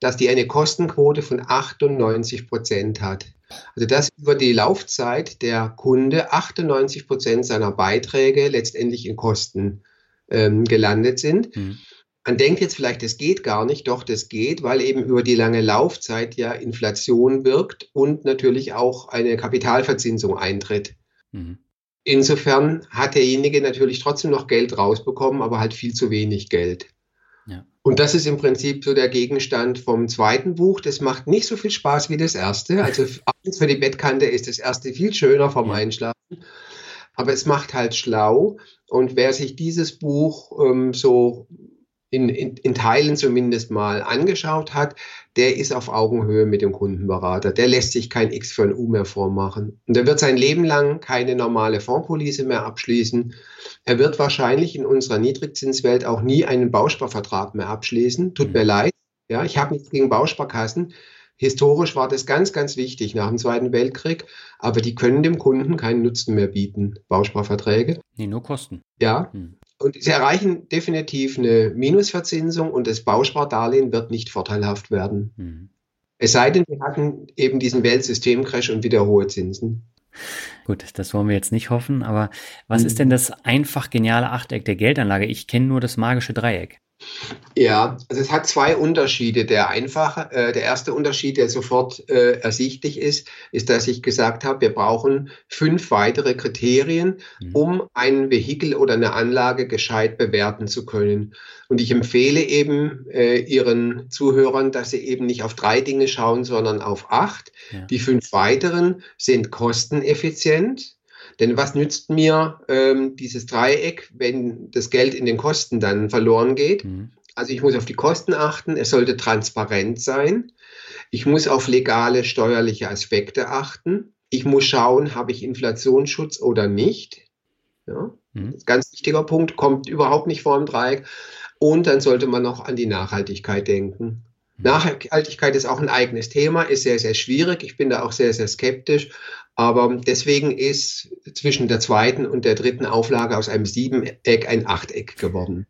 dass die eine Kostenquote von 98 Prozent hat. Also dass über die Laufzeit der Kunde 98 Prozent seiner Beiträge letztendlich in Kosten ähm, gelandet sind. Mhm. Man denkt jetzt vielleicht, das geht gar nicht, doch das geht, weil eben über die lange Laufzeit ja Inflation wirkt und natürlich auch eine Kapitalverzinsung eintritt. Mhm. Insofern hat derjenige natürlich trotzdem noch Geld rausbekommen, aber halt viel zu wenig Geld. Und das ist im Prinzip so der Gegenstand vom zweiten Buch. Das macht nicht so viel Spaß wie das erste. Also abends für die Bettkante ist das erste viel schöner vom Einschlafen. Aber es macht halt schlau. Und wer sich dieses Buch ähm, so in, in, in Teilen zumindest mal angeschaut hat, der ist auf Augenhöhe mit dem Kundenberater. Der lässt sich kein X für ein U mehr vormachen. Und er wird sein Leben lang keine normale Fondspolice mehr abschließen. Er wird wahrscheinlich in unserer Niedrigzinswelt auch nie einen Bausparvertrag mehr abschließen. Tut mir mhm. leid. Ja, ich habe nichts gegen Bausparkassen. Historisch war das ganz, ganz wichtig nach dem Zweiten Weltkrieg, aber die können dem Kunden keinen Nutzen mehr bieten, Bausparverträge. Nee, nur Kosten. Ja. Hm. Und sie erreichen definitiv eine Minusverzinsung und das Bauspardarlehen wird nicht vorteilhaft werden. Mhm. Es sei denn, wir hatten eben diesen Weltsystemcrash und wieder hohe Zinsen. Gut, das wollen wir jetzt nicht hoffen, aber was mhm. ist denn das einfach geniale Achteck der Geldanlage? Ich kenne nur das magische Dreieck. Ja, also es hat zwei Unterschiede. Der einfache, äh, der erste Unterschied, der sofort äh, ersichtlich ist, ist, dass ich gesagt habe, wir brauchen fünf weitere Kriterien, mhm. um ein Vehikel oder eine Anlage gescheit bewerten zu können. Und ich empfehle eben äh, Ihren Zuhörern, dass sie eben nicht auf drei Dinge schauen, sondern auf acht. Ja. Die fünf weiteren sind kosteneffizient. Denn was nützt mir ähm, dieses Dreieck, wenn das Geld in den Kosten dann verloren geht? Mhm. Also ich muss auf die Kosten achten, es sollte transparent sein. Ich muss auf legale steuerliche Aspekte achten. Ich muss schauen, habe ich Inflationsschutz oder nicht. Ja, mhm. ganz wichtiger Punkt, kommt überhaupt nicht vor im Dreieck. Und dann sollte man noch an die Nachhaltigkeit denken. Mhm. Nachhaltigkeit ist auch ein eigenes Thema, ist sehr, sehr schwierig. Ich bin da auch sehr, sehr skeptisch. Aber deswegen ist zwischen der zweiten und der dritten Auflage aus einem Siebeneck ein Achteck geworden.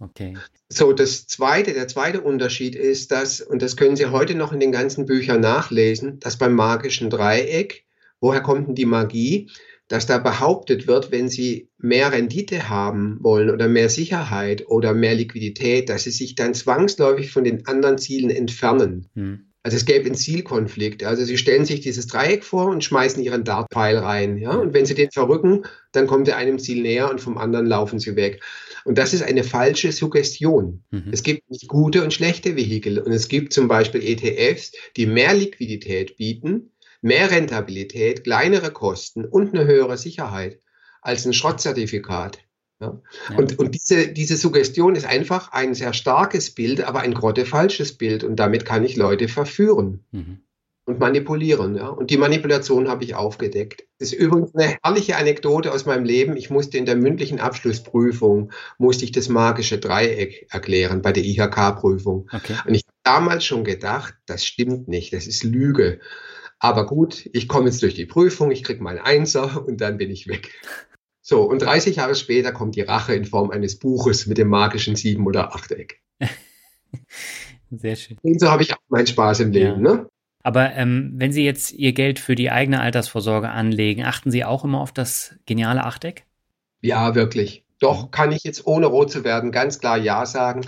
Okay. So, das zweite, der zweite Unterschied ist, dass, und das können Sie heute noch in den ganzen Büchern nachlesen, dass beim magischen Dreieck, woher kommt denn die Magie? Dass da behauptet wird, wenn Sie mehr Rendite haben wollen oder mehr Sicherheit oder mehr Liquidität, dass Sie sich dann zwangsläufig von den anderen Zielen entfernen. Hm. Also es gäbe einen Zielkonflikt. Also sie stellen sich dieses Dreieck vor und schmeißen ihren Dartpfeil rein. Ja? Und wenn sie den verrücken, dann kommt er einem Ziel näher und vom anderen laufen sie weg. Und das ist eine falsche Suggestion. Mhm. Es gibt nicht gute und schlechte Vehikel. Und es gibt zum Beispiel ETFs, die mehr Liquidität bieten, mehr Rentabilität, kleinere Kosten und eine höhere Sicherheit als ein Schrottzertifikat. Ja. Und, und diese, diese Suggestion ist einfach ein sehr starkes Bild, aber ein grottefalsches Bild. Und damit kann ich Leute verführen. Mhm und manipulieren. Ja? Und die Manipulation habe ich aufgedeckt. Das ist übrigens eine herrliche Anekdote aus meinem Leben. Ich musste in der mündlichen Abschlussprüfung, musste ich das magische Dreieck erklären bei der IHK-Prüfung. Okay. Und ich habe damals schon gedacht, das stimmt nicht, das ist Lüge. Aber gut, ich komme jetzt durch die Prüfung, ich kriege meinen Einser und dann bin ich weg. [laughs] So, und 30 Jahre später kommt die Rache in Form eines Buches mit dem magischen Sieben- oder Achteck. [laughs] Sehr schön. Und so habe ich auch meinen Spaß im Leben. Ja. Ne? Aber ähm, wenn Sie jetzt Ihr Geld für die eigene Altersvorsorge anlegen, achten Sie auch immer auf das geniale Achteck? Ja, wirklich. Doch, kann ich jetzt ohne rot zu werden ganz klar Ja sagen.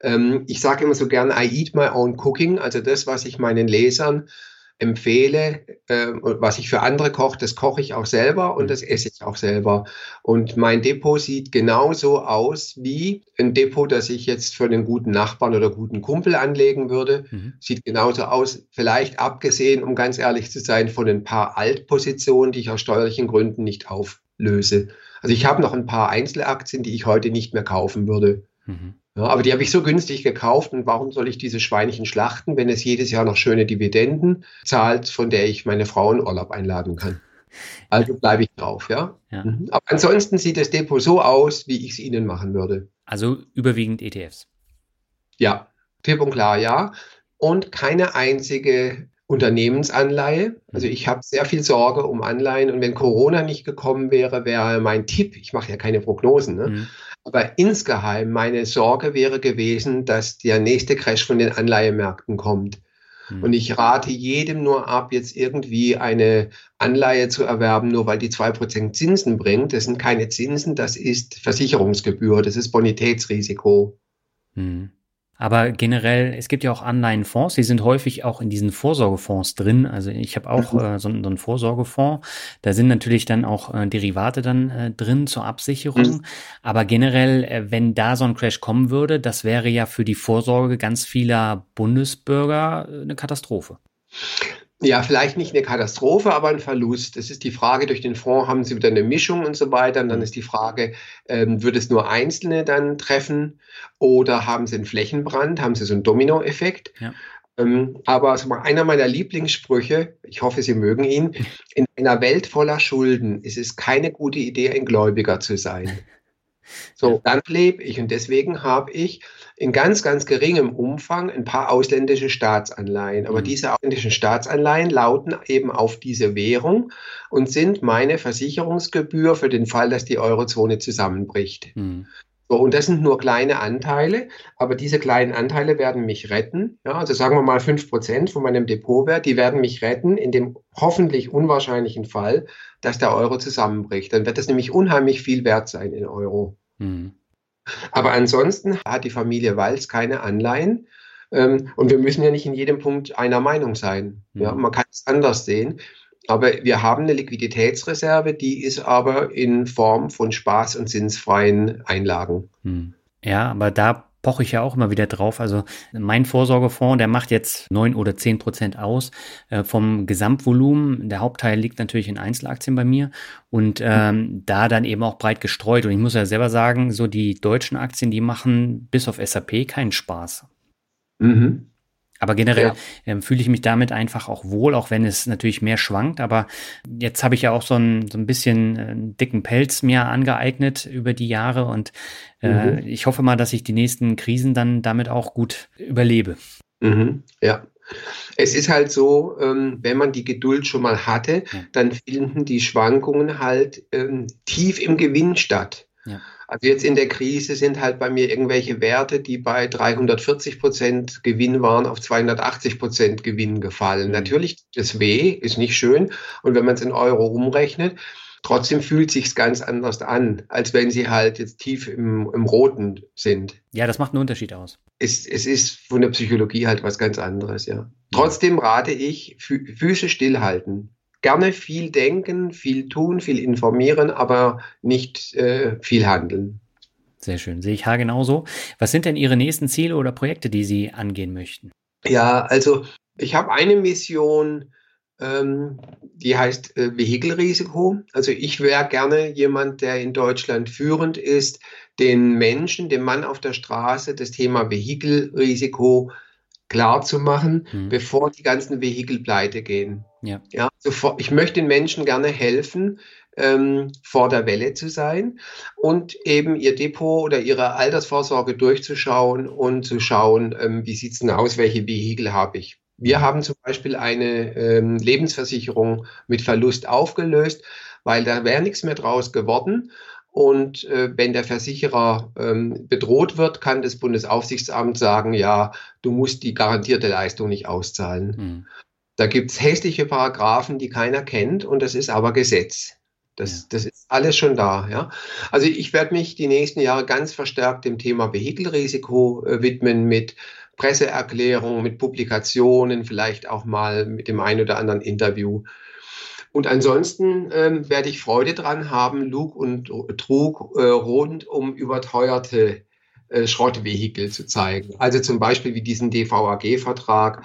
Ähm, ich sage immer so gern, I eat my own cooking, also das, was ich meinen Lesern empfehle, äh, was ich für andere koche, das koche ich auch selber und mhm. das esse ich auch selber. Und mein Depot sieht genauso aus wie ein Depot, das ich jetzt für einen guten Nachbarn oder guten Kumpel anlegen würde. Mhm. Sieht genauso aus, vielleicht abgesehen, um ganz ehrlich zu sein, von ein paar Altpositionen, die ich aus steuerlichen Gründen nicht auflöse. Also ich habe noch ein paar Einzelaktien, die ich heute nicht mehr kaufen würde. Mhm. Ja, aber die habe ich so günstig gekauft und warum soll ich diese Schweinchen schlachten, wenn es jedes Jahr noch schöne Dividenden zahlt, von der ich meine Frau in Urlaub einladen kann? [laughs] Also bleibe ich drauf, ja. ja. Mhm. Aber ansonsten sieht das Depot so aus, wie ich es Ihnen machen würde. Also überwiegend ETFs. Ja, klipp und klar, ja. Und keine einzige Unternehmensanleihe. Also mhm. ich habe sehr viel Sorge um Anleihen und wenn Corona nicht gekommen wäre, wäre mein Tipp, ich mache ja keine Prognosen, ne? Mhm. Aber insgeheim meine Sorge wäre gewesen, dass der nächste Crash von den Anleihemärkten kommt. Mhm. Und ich rate jedem nur ab, jetzt irgendwie eine Anleihe zu erwerben, nur weil die zwei Prozent Zinsen bringt. Das sind keine Zinsen, das ist Versicherungsgebühr, das ist Bonitätsrisiko. Mhm. Aber generell, es gibt ja auch Anleihenfonds, die sind häufig auch in diesen Vorsorgefonds drin. Also ich habe auch mhm. äh, so, so, einen Vorsorgefonds. Da sind natürlich dann auch äh, Derivate dann äh, drin zur Absicherung. Mhm. Aber generell, äh, wenn da so ein Crash kommen würde, das wäre ja für die Vorsorge ganz vieler Bundesbürger äh, eine Katastrophe. Ja, vielleicht nicht eine Katastrophe, aber ein Verlust. Das ist die Frage, durch den Fonds haben Sie wieder eine Mischung und so weiter. Und dann mhm. ist die Frage, ähm, wird es nur Einzelne dann treffen oder haben Sie einen Flächenbrand, haben Sie so einen Dominoeffekt? Ja. Ähm, aber also einer meiner Lieblingssprüche, ich hoffe, Sie mögen ihn, [laughs] in einer Welt voller Schulden ist es keine gute Idee, ein Gläubiger zu sein. [laughs] So, dann lebe ich und deswegen habe ich in ganz, ganz geringem Umfang ein paar ausländische Staatsanleihen. Aber mhm. diese ausländischen Staatsanleihen lauten eben auf diese Währung und sind meine Versicherungsgebühr für den Fall, dass die Eurozone zusammenbricht. Mhm. So, und das sind nur kleine Anteile, aber diese kleinen Anteile werden mich retten. Ja, also sagen wir mal fünf Prozent von meinem Depotwert, die werden mich retten in dem hoffentlich unwahrscheinlichen Fall, dass der Euro zusammenbricht. Dann wird das nämlich unheimlich viel wert sein in Euro. Mhm. Aber ansonsten hat die Familie Walz keine Anleihen. Ähm, und wir müssen ja nicht in jedem Punkt einer Meinung sein. Mhm. Ja, man kann es anders sehen. Aber wir haben eine Liquiditätsreserve, die ist aber in Form von spaß- und zinsfreien Einlagen. Mhm. Ja, aber da poche ich ja auch immer wieder drauf. Also mein Vorsorgefonds, der macht jetzt neun oder zehn Prozent aus äh, vom Gesamtvolumen. Der Hauptteil liegt natürlich in Einzelaktien bei mir und ähm, da dann eben auch breit gestreut. Und ich muss ja selber sagen, so die deutschen Aktien, die machen bis auf SAP keinen Spaß. Mhm. Aber generell ja. ähm, fühle ich mich damit einfach auch wohl, auch wenn es natürlich mehr schwankt. Aber jetzt habe ich ja auch so ein, so ein bisschen äh, dicken Pelz mir angeeignet über die Jahre und äh, mhm. ich hoffe mal, dass ich die nächsten Krisen dann damit auch gut überlebe. Mhm. Ja. Es ist halt so, ähm, wenn man die Geduld schon mal hatte, ja. dann finden die Schwankungen halt ähm, tief im Gewinn statt. Ja. Also jetzt in der Krise sind halt bei mir irgendwelche Werte, die bei 340 Prozent Gewinn waren, auf 280 Prozent Gewinn gefallen. Mhm. Natürlich, das weh, ist nicht schön. Und wenn man es in Euro umrechnet, trotzdem fühlt sich's ganz anders an, als wenn sie halt jetzt tief im, im Roten sind. Ja, das macht einen Unterschied aus. Es, es ist von der Psychologie halt was ganz anderes, ja. Trotzdem rate ich, Füße stillhalten gerne viel denken, viel tun, viel informieren, aber nicht äh, viel handeln. Sehr schön, sehe ich ha genauso. Was sind denn Ihre nächsten Ziele oder Projekte, die Sie angehen möchten? Ja, also ich habe eine Mission, Ähm, die heißt äh, Vehikelrisiko. Also ich wäre gerne jemand, der in Deutschland führend ist, den Menschen, dem Mann auf der Straße das Thema Vehikelrisiko klar zu machen, mhm. bevor die ganzen Vehikel pleite gehen. Ja. Ja, sofort, ich möchte den Menschen gerne helfen, ähm, vor der Welle zu sein und eben ihr Depot oder ihre Altersvorsorge durchzuschauen und zu schauen, ähm, wie sieht es denn aus, welche Vehikel habe ich. Wir haben zum Beispiel eine ähm, Lebensversicherung mit Verlust aufgelöst, weil da wäre nichts mehr draus geworden. Und äh, wenn der Versicherer ähm, bedroht wird, kann das Bundesaufsichtsamt sagen, ja, du musst die garantierte Leistung nicht auszahlen. Mhm. Da gibt es hässliche Paragraphen, die keiner kennt, und das ist aber Gesetz. Das, ja. das ist alles schon da. Ja? Also ich werde mich die nächsten Jahre ganz verstärkt dem Thema Vehikelrisiko äh, widmen mit Presseerklärungen, mit Publikationen, vielleicht auch mal mit dem ein oder anderen Interview. Und ansonsten ähm, werde ich Freude dran haben, Lug und Trug äh, rund um überteuerte äh, Schrottvehikel zu zeigen. Also zum Beispiel wie diesen DVAG-Vertrag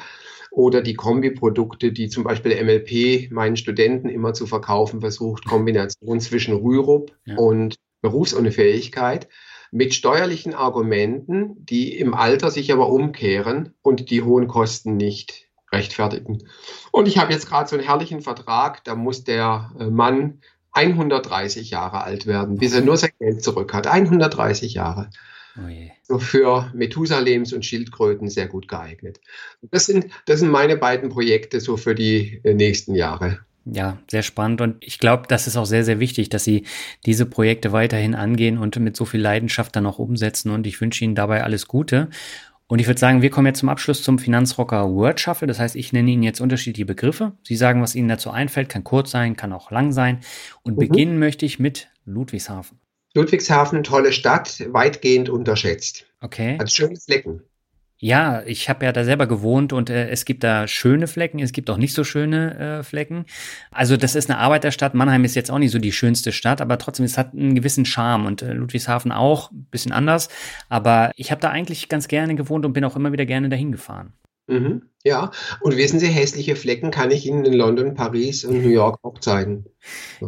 oder die Kombiprodukte, die zum Beispiel MLP meinen Studenten immer zu verkaufen versucht, Kombination zwischen Rürup ja. und Berufsunfähigkeit mit steuerlichen Argumenten, die im Alter sich aber umkehren und die hohen Kosten nicht rechtfertigen. Und ich habe jetzt gerade so einen herrlichen Vertrag, da muss der äh, Mann 130 Jahre alt werden, bis er nur sein Geld zurück hat. 130 Jahre. Oh so für Methusalems und Schildkröten sehr gut geeignet. Das sind, das sind meine beiden Projekte so für die äh, nächsten Jahre. Ja, sehr spannend und ich glaube, das ist auch sehr, sehr wichtig, dass Sie diese Projekte weiterhin angehen und mit so viel Leidenschaft dann auch umsetzen und ich wünsche Ihnen dabei alles Gute. Und ich würde sagen, wir kommen jetzt zum Abschluss zum Finanzrocker Word Shuffle. Das heißt, ich nenne Ihnen jetzt unterschiedliche Begriffe. Sie sagen, was Ihnen dazu einfällt, kann kurz sein, kann auch lang sein. Und mhm. beginnen möchte ich mit Ludwigshafen. Ludwigshafen, tolle Stadt, weitgehend unterschätzt. Okay. Hat schöne Flecken. Ja, ich habe ja da selber gewohnt und äh, es gibt da schöne Flecken, es gibt auch nicht so schöne äh, Flecken. Also das ist eine Arbeiterstadt. Mannheim ist jetzt auch nicht so die schönste Stadt, aber trotzdem, es hat einen gewissen Charme und äh, Ludwigshafen auch, ein bisschen anders. Aber ich habe da eigentlich ganz gerne gewohnt und bin auch immer wieder gerne dahin gefahren. Mhm, ja, und wissen Sie, hässliche Flecken kann ich Ihnen in London, Paris und New York auch zeigen.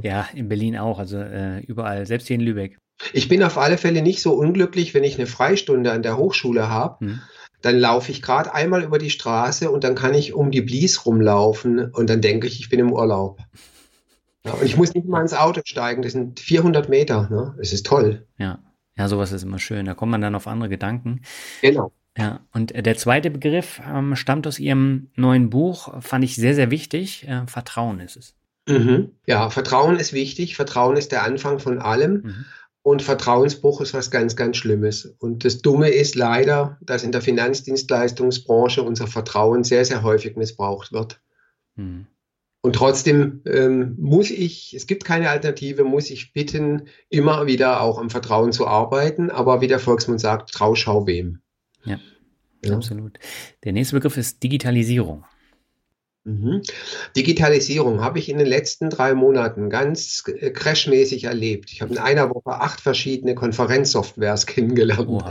Ja, in Berlin auch, also äh, überall, selbst hier in Lübeck. Ich bin auf alle Fälle nicht so unglücklich, wenn ich eine Freistunde an der Hochschule habe. Hm dann laufe ich gerade einmal über die Straße und dann kann ich um die Blies rumlaufen und dann denke ich, ich bin im Urlaub. Ja, und ich muss nicht mal ins Auto steigen, das sind 400 Meter. Ne? Es ist toll. Ja. ja, sowas ist immer schön. Da kommt man dann auf andere Gedanken. Genau. Ja, und der zweite Begriff ähm, stammt aus Ihrem neuen Buch, fand ich sehr, sehr wichtig. Äh, Vertrauen ist es. Mhm. Ja, Vertrauen ist wichtig. Vertrauen ist der Anfang von allem. Mhm. Und Vertrauensbruch ist was ganz, ganz Schlimmes. Und das Dumme ist leider, dass in der Finanzdienstleistungsbranche unser Vertrauen sehr, sehr häufig missbraucht wird. Hm. Und trotzdem ähm, muss ich, es gibt keine Alternative, muss ich bitten, immer wieder auch am Vertrauen zu arbeiten. Aber wie der Volksmund sagt, trau, schau wem. Ja, ja. absolut. Der nächste Begriff ist Digitalisierung. Mhm. Digitalisierung habe ich in den letzten drei Monaten ganz äh, crashmäßig erlebt. Ich habe in einer Woche acht verschiedene Konferenzsoftwares [laughs] kennengelernt. Oh.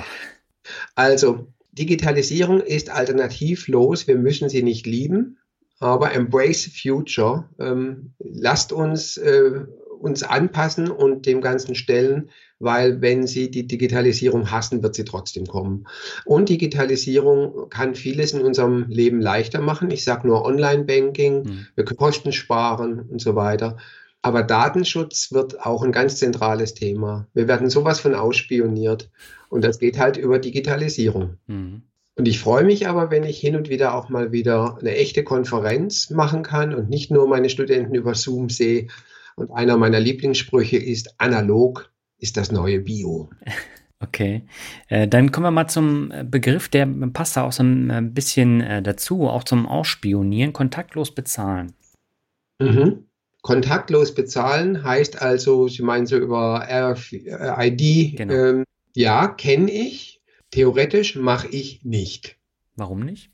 Also Digitalisierung ist alternativlos. Wir müssen sie nicht lieben, aber embrace future. Ähm, lasst uns äh, uns anpassen und dem Ganzen stellen, weil wenn Sie die Digitalisierung hassen, wird sie trotzdem kommen. Und Digitalisierung kann vieles in unserem Leben leichter machen. Ich sage nur Online-Banking, mhm. wir können Kosten sparen und so weiter. Aber Datenschutz wird auch ein ganz zentrales Thema. Wir werden sowas von ausspioniert. Und das geht halt über Digitalisierung. Mhm. Und ich freue mich aber, wenn ich hin und wieder auch mal wieder eine echte Konferenz machen kann und nicht nur meine Studenten über Zoom sehe, und einer meiner Lieblingssprüche ist, analog ist das neue Bio. [laughs] Okay, äh, dann kommen wir mal zum äh, Begriff, der passt da auch so ein äh, bisschen dazu, auch zum Ausspionieren, kontaktlos bezahlen. Mhm. Kontaktlos bezahlen heißt also, Sie meinen so über RFID, genau. ähm, ja, kenne ich, theoretisch mache ich nicht. Warum nicht?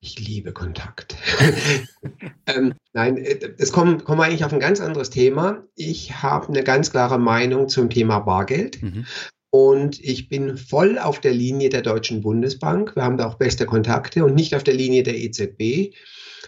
Ich liebe Kontakt. [laughs] ähm, nein, äh, es kommt, kommen wir eigentlich auf ein ganz anderes Thema. Ich habe eine ganz klare Meinung zum Thema Bargeld. Mhm. Und ich bin voll auf der Linie der Deutschen Bundesbank. Wir haben da auch beste Kontakte und nicht auf der Linie der EZB.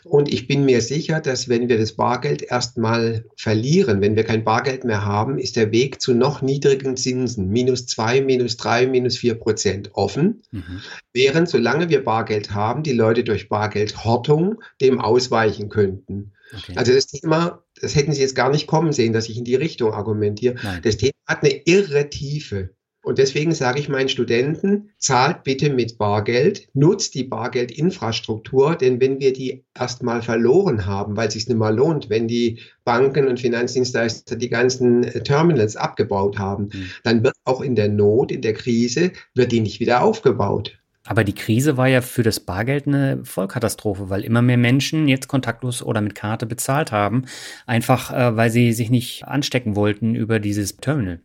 Und ich bin mir sicher, dass wenn wir das Bargeld erstmal verlieren, wenn wir kein Bargeld mehr haben, ist der Weg zu noch niedrigen Zinsen, minus zwei, minus drei, minus vier Prozent offen. Mhm. Während, solange wir Bargeld haben, die Leute durch Bargeldhortung dem ausweichen könnten. Okay. Also das Thema, das hätten Sie jetzt gar nicht kommen sehen, dass ich in die Richtung argumentiere. Nein. Das Thema hat eine irre Tiefe. Und deswegen sage ich meinen Studenten, zahlt bitte mit Bargeld, nutzt die Bargeldinfrastruktur, denn wenn wir die erstmal verloren haben, weil es sich nicht mehr lohnt, wenn die Banken und Finanzdienstleister die ganzen äh, Terminals abgebaut haben, mhm. dann wird auch in der Not, in der Krise, wird die nicht wieder aufgebaut. Aber die Krise war ja für das Bargeld eine Vollkatastrophe, weil immer mehr Menschen jetzt kontaktlos oder mit Karte bezahlt haben, einfach äh, weil sie sich nicht anstecken wollten über dieses Terminal.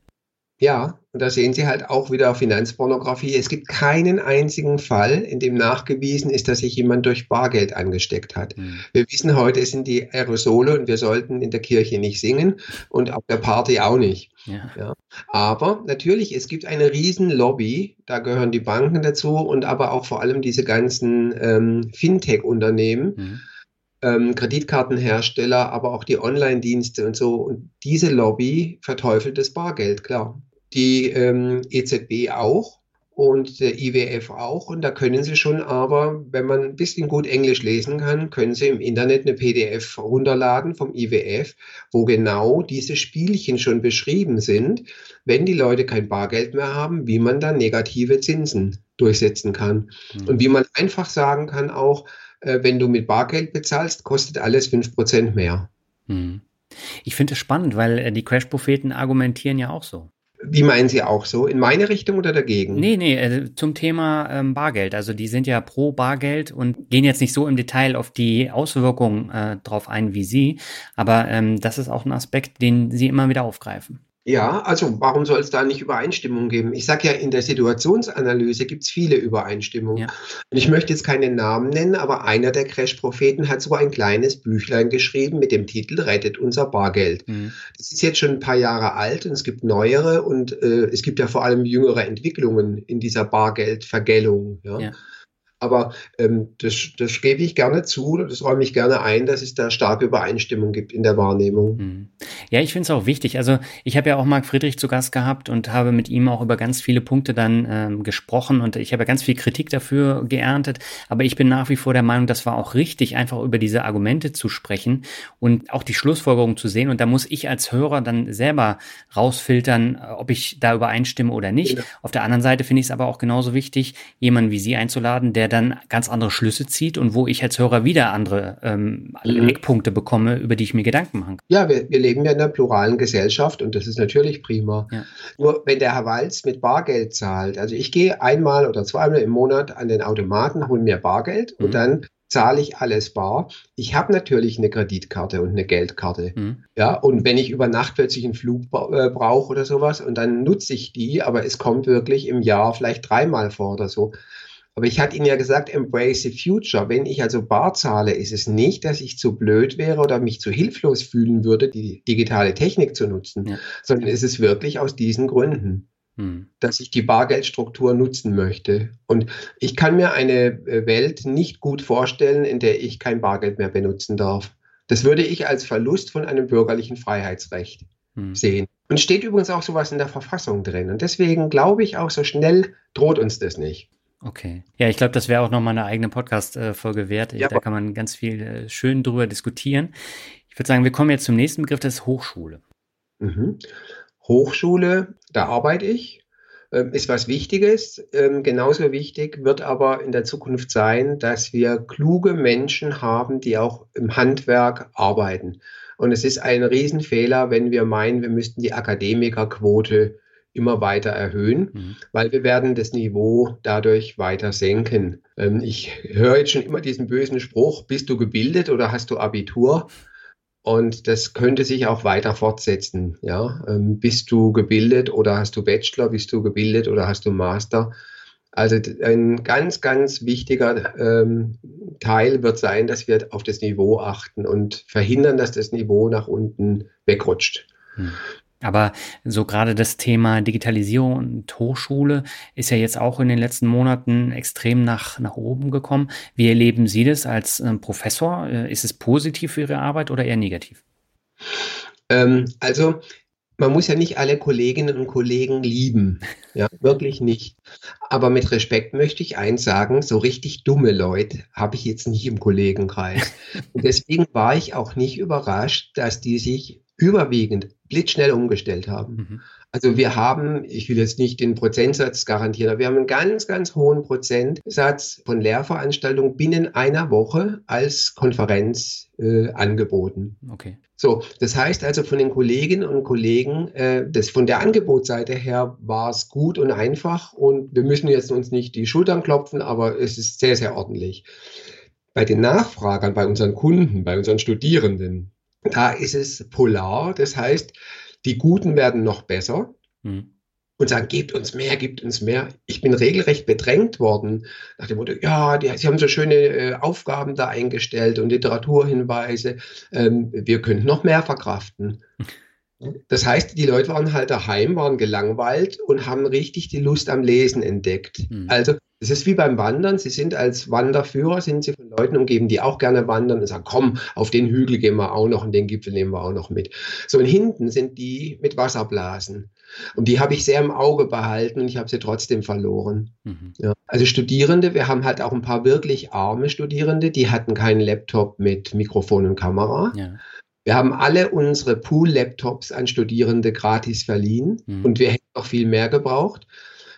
Ja, und da sehen Sie halt auch wieder Finanzpornografie. Es gibt keinen einzigen Fall, in dem nachgewiesen ist, dass sich jemand durch Bargeld angesteckt hat. Mhm. Wir wissen heute, es sind die Aerosole und wir sollten in der Kirche nicht singen und auf der Party auch nicht. Ja. ja. Aber natürlich, es gibt eine riesen Lobby, da gehören die Banken dazu und aber auch vor allem diese ganzen ähm, Fintech-Unternehmen. Mhm. Kreditkartenhersteller, aber auch die Online-Dienste und so. Und diese Lobby verteufelt das Bargeld, klar die ähm, EZB auch und der IWF auch. Und da können Sie schon aber, wenn man ein bisschen gut Englisch lesen kann, können Sie im Internet eine PDF runterladen vom IWF, wo genau diese Spielchen schon beschrieben sind, wenn die Leute kein Bargeld mehr haben, wie man dann negative Zinsen durchsetzen kann. Mhm. Und wie man einfach sagen kann auch, äh, wenn du mit Bargeld bezahlst, kostet alles 5% mehr. Mhm. Ich finde es spannend, weil äh, die Crash-Propheten argumentieren ja auch so. Wie meinen Sie auch so? In meine Richtung oder dagegen? Nee, nee, äh, zum Thema ähm, Bargeld. Also die sind ja pro Bargeld und gehen jetzt nicht so im Detail auf die Auswirkungen äh, drauf ein wie Sie. Aber ähm, das ist auch ein Aspekt, den Sie immer wieder aufgreifen. Ja, also warum soll es da nicht Übereinstimmung geben? Ich sage ja, in der Situationsanalyse gibt es viele Übereinstimmungen. Ja. Und ich möchte jetzt keinen Namen nennen, aber einer der Crash-Propheten hat so ein kleines Büchlein geschrieben mit dem Titel Rettet unser Bargeld. Mhm. Das ist jetzt schon ein paar Jahre alt und es gibt neuere und äh, es gibt ja vor allem jüngere Entwicklungen in dieser Bargeldvergellung. Ja. ja. Aber ähm, das, das gebe ich gerne zu, das räume ich gerne ein, dass es da starke Übereinstimmung gibt in der Wahrnehmung. Hm. Ja, ich finde es auch wichtig. Also ich habe ja auch Marc Friedrich zu Gast gehabt und habe mit ihm auch über ganz viele Punkte dann ähm, gesprochen und ich habe ja ganz viel Kritik dafür geerntet. Aber ich bin nach wie vor der Meinung, das war auch richtig, einfach über diese Argumente zu sprechen und auch die Schlussfolgerung zu sehen. Und da muss ich als Hörer dann selber rausfiltern, ob ich da übereinstimme oder nicht. Ja. Auf der anderen Seite finde ich es aber auch genauso wichtig, jemanden wie Sie einzuladen, der dann ganz andere Schlüsse zieht und wo ich als Hörer wieder andere ähm, mhm. Eckpunkte bekomme, über die ich mir Gedanken machen kann. Ja, wir, wir leben ja in einer pluralen Gesellschaft und das ist natürlich prima. Ja. Nur wenn der Herr Walz mit Bargeld zahlt, also ich gehe einmal oder zweimal im Monat an den Automaten, hole mir Bargeld mhm. und dann zahle ich alles bar. Ich habe natürlich eine Kreditkarte und eine Geldkarte. Mhm. Ja, und wenn ich über Nacht plötzlich einen Flug äh, brauche oder sowas und dann nutze ich die, aber es kommt wirklich im Jahr vielleicht dreimal vor oder so. Aber ich hatte Ihnen ja gesagt, embrace the future. Wenn ich also bar zahle, ist es nicht, dass ich zu blöd wäre oder mich zu hilflos fühlen würde, die digitale Technik zu nutzen, ja. sondern es ist wirklich aus diesen Gründen, hm. dass ich die Bargeldstruktur nutzen möchte. Und ich kann mir eine äh, Welt nicht gut vorstellen, in der ich kein Bargeld mehr benutzen darf. Das würde ich als Verlust von einem bürgerlichen Freiheitsrecht hm. sehen. Und steht übrigens auch sowas in der Verfassung drin. Und deswegen glaube ich auch, so schnell droht uns das nicht. Okay. Ja, ich glaube, das wäre auch nochmal eine eigene Podcast-Folge wert. Ja, da kann man ganz viel äh, schön drüber diskutieren. Ich würde sagen, wir kommen jetzt zum nächsten Begriff, das ist Hochschule. Mhm. Hochschule, da arbeite ich, ähm, ist was Wichtiges. Ähm, genauso wichtig wird aber in der Zukunft sein, dass wir kluge Menschen haben, die auch im Handwerk arbeiten. Und es ist ein Riesenfehler, wenn wir meinen, wir müssten die Akademikerquote immer weiter erhöhen, mhm. weil wir werden das Niveau dadurch weiter senken. Ähm, ich höre jetzt schon immer diesen bösen Spruch, bist du gebildet oder hast du Abitur? Und das könnte sich auch weiter fortsetzen. Ja? Ähm, bist du gebildet oder hast du Bachelor? Bist du gebildet oder hast du Master? Also ein ganz, ganz wichtiger ähm, Teil wird sein, dass wir auf das Niveau achten und verhindern, dass das Niveau nach unten wegrutscht. Hm. Aber so gerade das Thema Digitalisierung und Hochschule ist ja jetzt auch in den letzten Monaten extrem nach, nach oben gekommen. Wie erleben Sie das als äh, Professor? Äh, ist es positiv für Ihre Arbeit oder eher negativ? Ähm, also man muss ja nicht alle Kolleginnen und Kollegen lieben. [laughs] Ja, wirklich nicht. Aber mit Respekt möchte ich eins sagen, so richtig dumme Leute habe ich jetzt nicht im Kollegenkreis. [laughs] Und deswegen war ich auch nicht überrascht, dass die sich überwiegend blitzschnell umgestellt haben. Mhm. Also wir haben, ich will jetzt nicht den Prozentsatz garantieren, aber wir haben einen ganz, ganz hohen Prozentsatz von Lehrveranstaltungen binnen einer Woche als Konferenz äh, angeboten. Okay. So, das heißt also von den Kolleginnen und Kollegen, äh, das von der Angebotsseite her war es gut und einfach und wir müssen jetzt uns nicht die Schultern klopfen, aber es ist sehr, sehr ordentlich. Bei den Nachfragern, bei unseren Kunden, bei unseren Studierenden, da ist es polar. Das heißt, die Guten werden noch besser. Mhm und sagen, gebt uns mehr, gebt uns mehr. Ich bin regelrecht bedrängt worden nach dem Motto, ja, die, sie haben so schöne äh, Aufgaben da eingestellt und Literaturhinweise, ähm, wir könnten noch mehr verkraften. [laughs] Das heißt, die Leute waren halt daheim, waren gelangweilt und haben richtig die Lust am Lesen entdeckt. Mhm. Also es ist wie beim Wandern. Sie sind als Wanderführer, sind sie von Leuten umgeben, die auch gerne wandern und sagen, komm, auf den Hügel gehen wir auch noch und den Gipfel nehmen wir auch noch mit. So und hinten sind die mit Wasserblasen. Und die habe ich sehr im Auge behalten und ich habe sie trotzdem verloren. Mhm. Ja. Also Studierende, wir haben halt auch ein paar wirklich arme Studierende, die hatten keinen Laptop mit Mikrofon und Kamera. Ja. Wir haben alle unsere Pool-Laptops an Studierende gratis verliehen mhm. und wir hätten noch viel mehr gebraucht.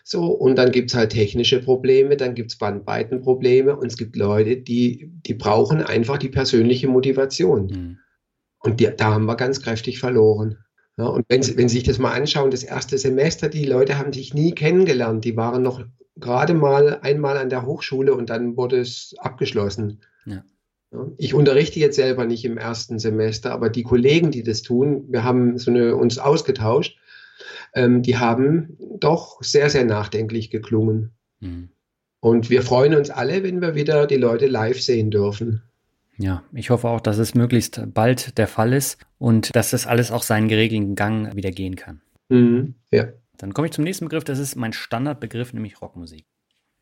So, und dann gibt es halt technische Probleme, dann gibt es Bandbreitenprobleme und es gibt Leute, die, die brauchen einfach die persönliche Motivation. Mhm. Und die, da haben wir ganz kräftig verloren. Ja, und wenn, wenn Sie sich das mal anschauen, das erste Semester, die Leute haben sich nie kennengelernt. Die waren noch gerade mal einmal an der Hochschule und dann wurde es abgeschlossen. Ja. Ich unterrichte jetzt selber nicht im ersten Semester, aber die Kollegen, die das tun, wir haben so eine, uns ausgetauscht, ähm, die haben doch sehr, sehr nachdenklich geklungen. Mhm. Und wir freuen uns alle, wenn wir wieder die Leute live sehen dürfen. Ja, ich hoffe auch, dass es möglichst bald der Fall ist und dass das alles auch seinen geregelten Gang wieder gehen kann. Mhm. Ja. Dann komme ich zum nächsten Begriff, das ist mein Standardbegriff, nämlich Rockmusik.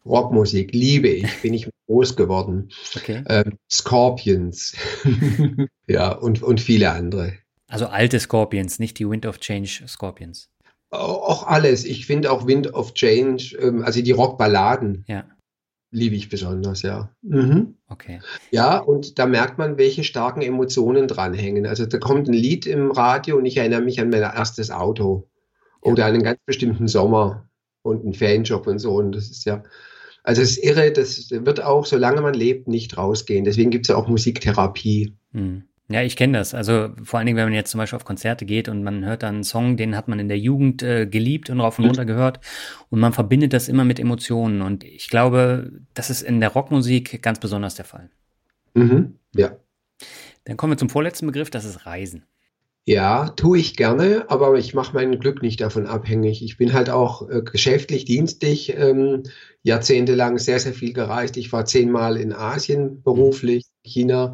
Rockmusik liebe ich, bin ich groß geworden. Okay. Ähm, Scorpions. [laughs] ja, und, und viele andere. Also alte Scorpions, nicht die Wind of Change Scorpions. Auch alles. Ich finde auch Wind of Change, ähm, also die Rockballaden. Ja. Liebe ich besonders, ja. Mhm. Okay. Ja, und da merkt man, welche starken Emotionen dranhängen. Also da kommt ein Lied im Radio und ich erinnere mich an mein erstes Auto. Ja. Oder an einen ganz bestimmten Sommer und einen Fanjob und so. Und das ist ja, also es ist irre, das wird auch, solange man lebt, nicht rausgehen. Deswegen gibt es ja auch Musiktherapie. Hm. Ja, ich kenne das. Also vor allen Dingen, wenn man jetzt zum Beispiel auf Konzerte geht und man hört dann einen Song, den hat man in der Jugend äh, geliebt und rauf und runter gehört und man verbindet das immer mit Emotionen. Und ich glaube, das ist in der Rockmusik ganz besonders der Fall. Mhm, ja. Dann kommen wir zum vorletzten Begriff, das ist Reisen. Ja, tue ich gerne, aber ich mache mein Glück nicht davon abhängig. Ich bin halt auch äh, geschäftlich, dienstlich ähm, jahrzehntelang sehr, sehr viel gereist. Ich war zehnmal in Asien beruflich, China.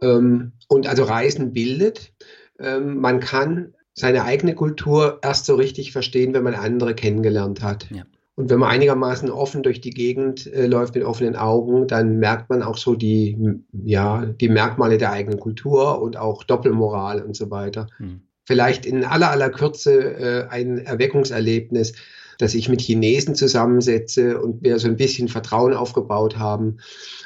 Ähm, und also Reisen bildet. Ähm, man kann seine eigene Kultur erst so richtig verstehen, wenn man andere kennengelernt hat. Ja. Und wenn man einigermaßen offen durch die Gegend äh, läuft mit offenen Augen, dann merkt man auch so die, ja, die Merkmale der eigenen Kultur und auch Doppelmoral und so weiter. Hm. Vielleicht in aller, aller Kürze äh, ein Erweckungserlebnis, dass ich mit Chinesen zusammensetze und wir so ein bisschen Vertrauen aufgebaut haben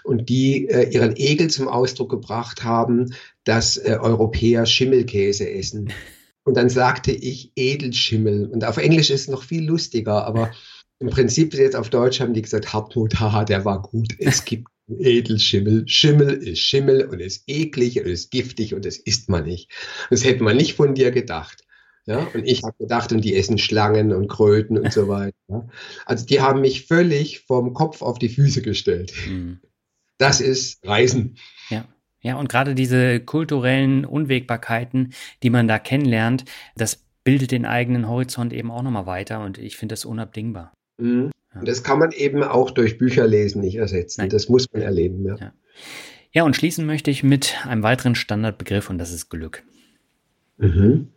und die äh, ihren Ekel zum Ausdruck gebracht haben, dass äh, Europäer Schimmelkäse essen. [laughs] Und dann sagte ich Edelschimmel. Und auf Englisch ist es noch viel lustiger, aber im Prinzip jetzt auf Deutsch haben die gesagt, Hartmut, haha, der war gut. Es gibt Edelschimmel. Schimmel ist Schimmel und ist eklig und ist giftig und das isst man nicht. Das hätte man nicht von dir gedacht. Ja, und ich habe gedacht, und die essen Schlangen und Kröten und so weiter. Also die haben mich völlig vom Kopf auf die Füße gestellt. Mhm. Das ist Reisen. Ja. Ja, und gerade diese kulturellen Unwägbarkeiten, die man da kennenlernt, das bildet den eigenen Horizont eben auch nochmal weiter und ich finde das unabdingbar. Mhm. Ja. Das kann man eben auch durch Bücherlesen nicht ersetzen. Nein. Das muss man erleben. Ja. ja. ja, und schließen möchte ich mit einem weiteren Standardbegriff und das ist Glück. Mhm.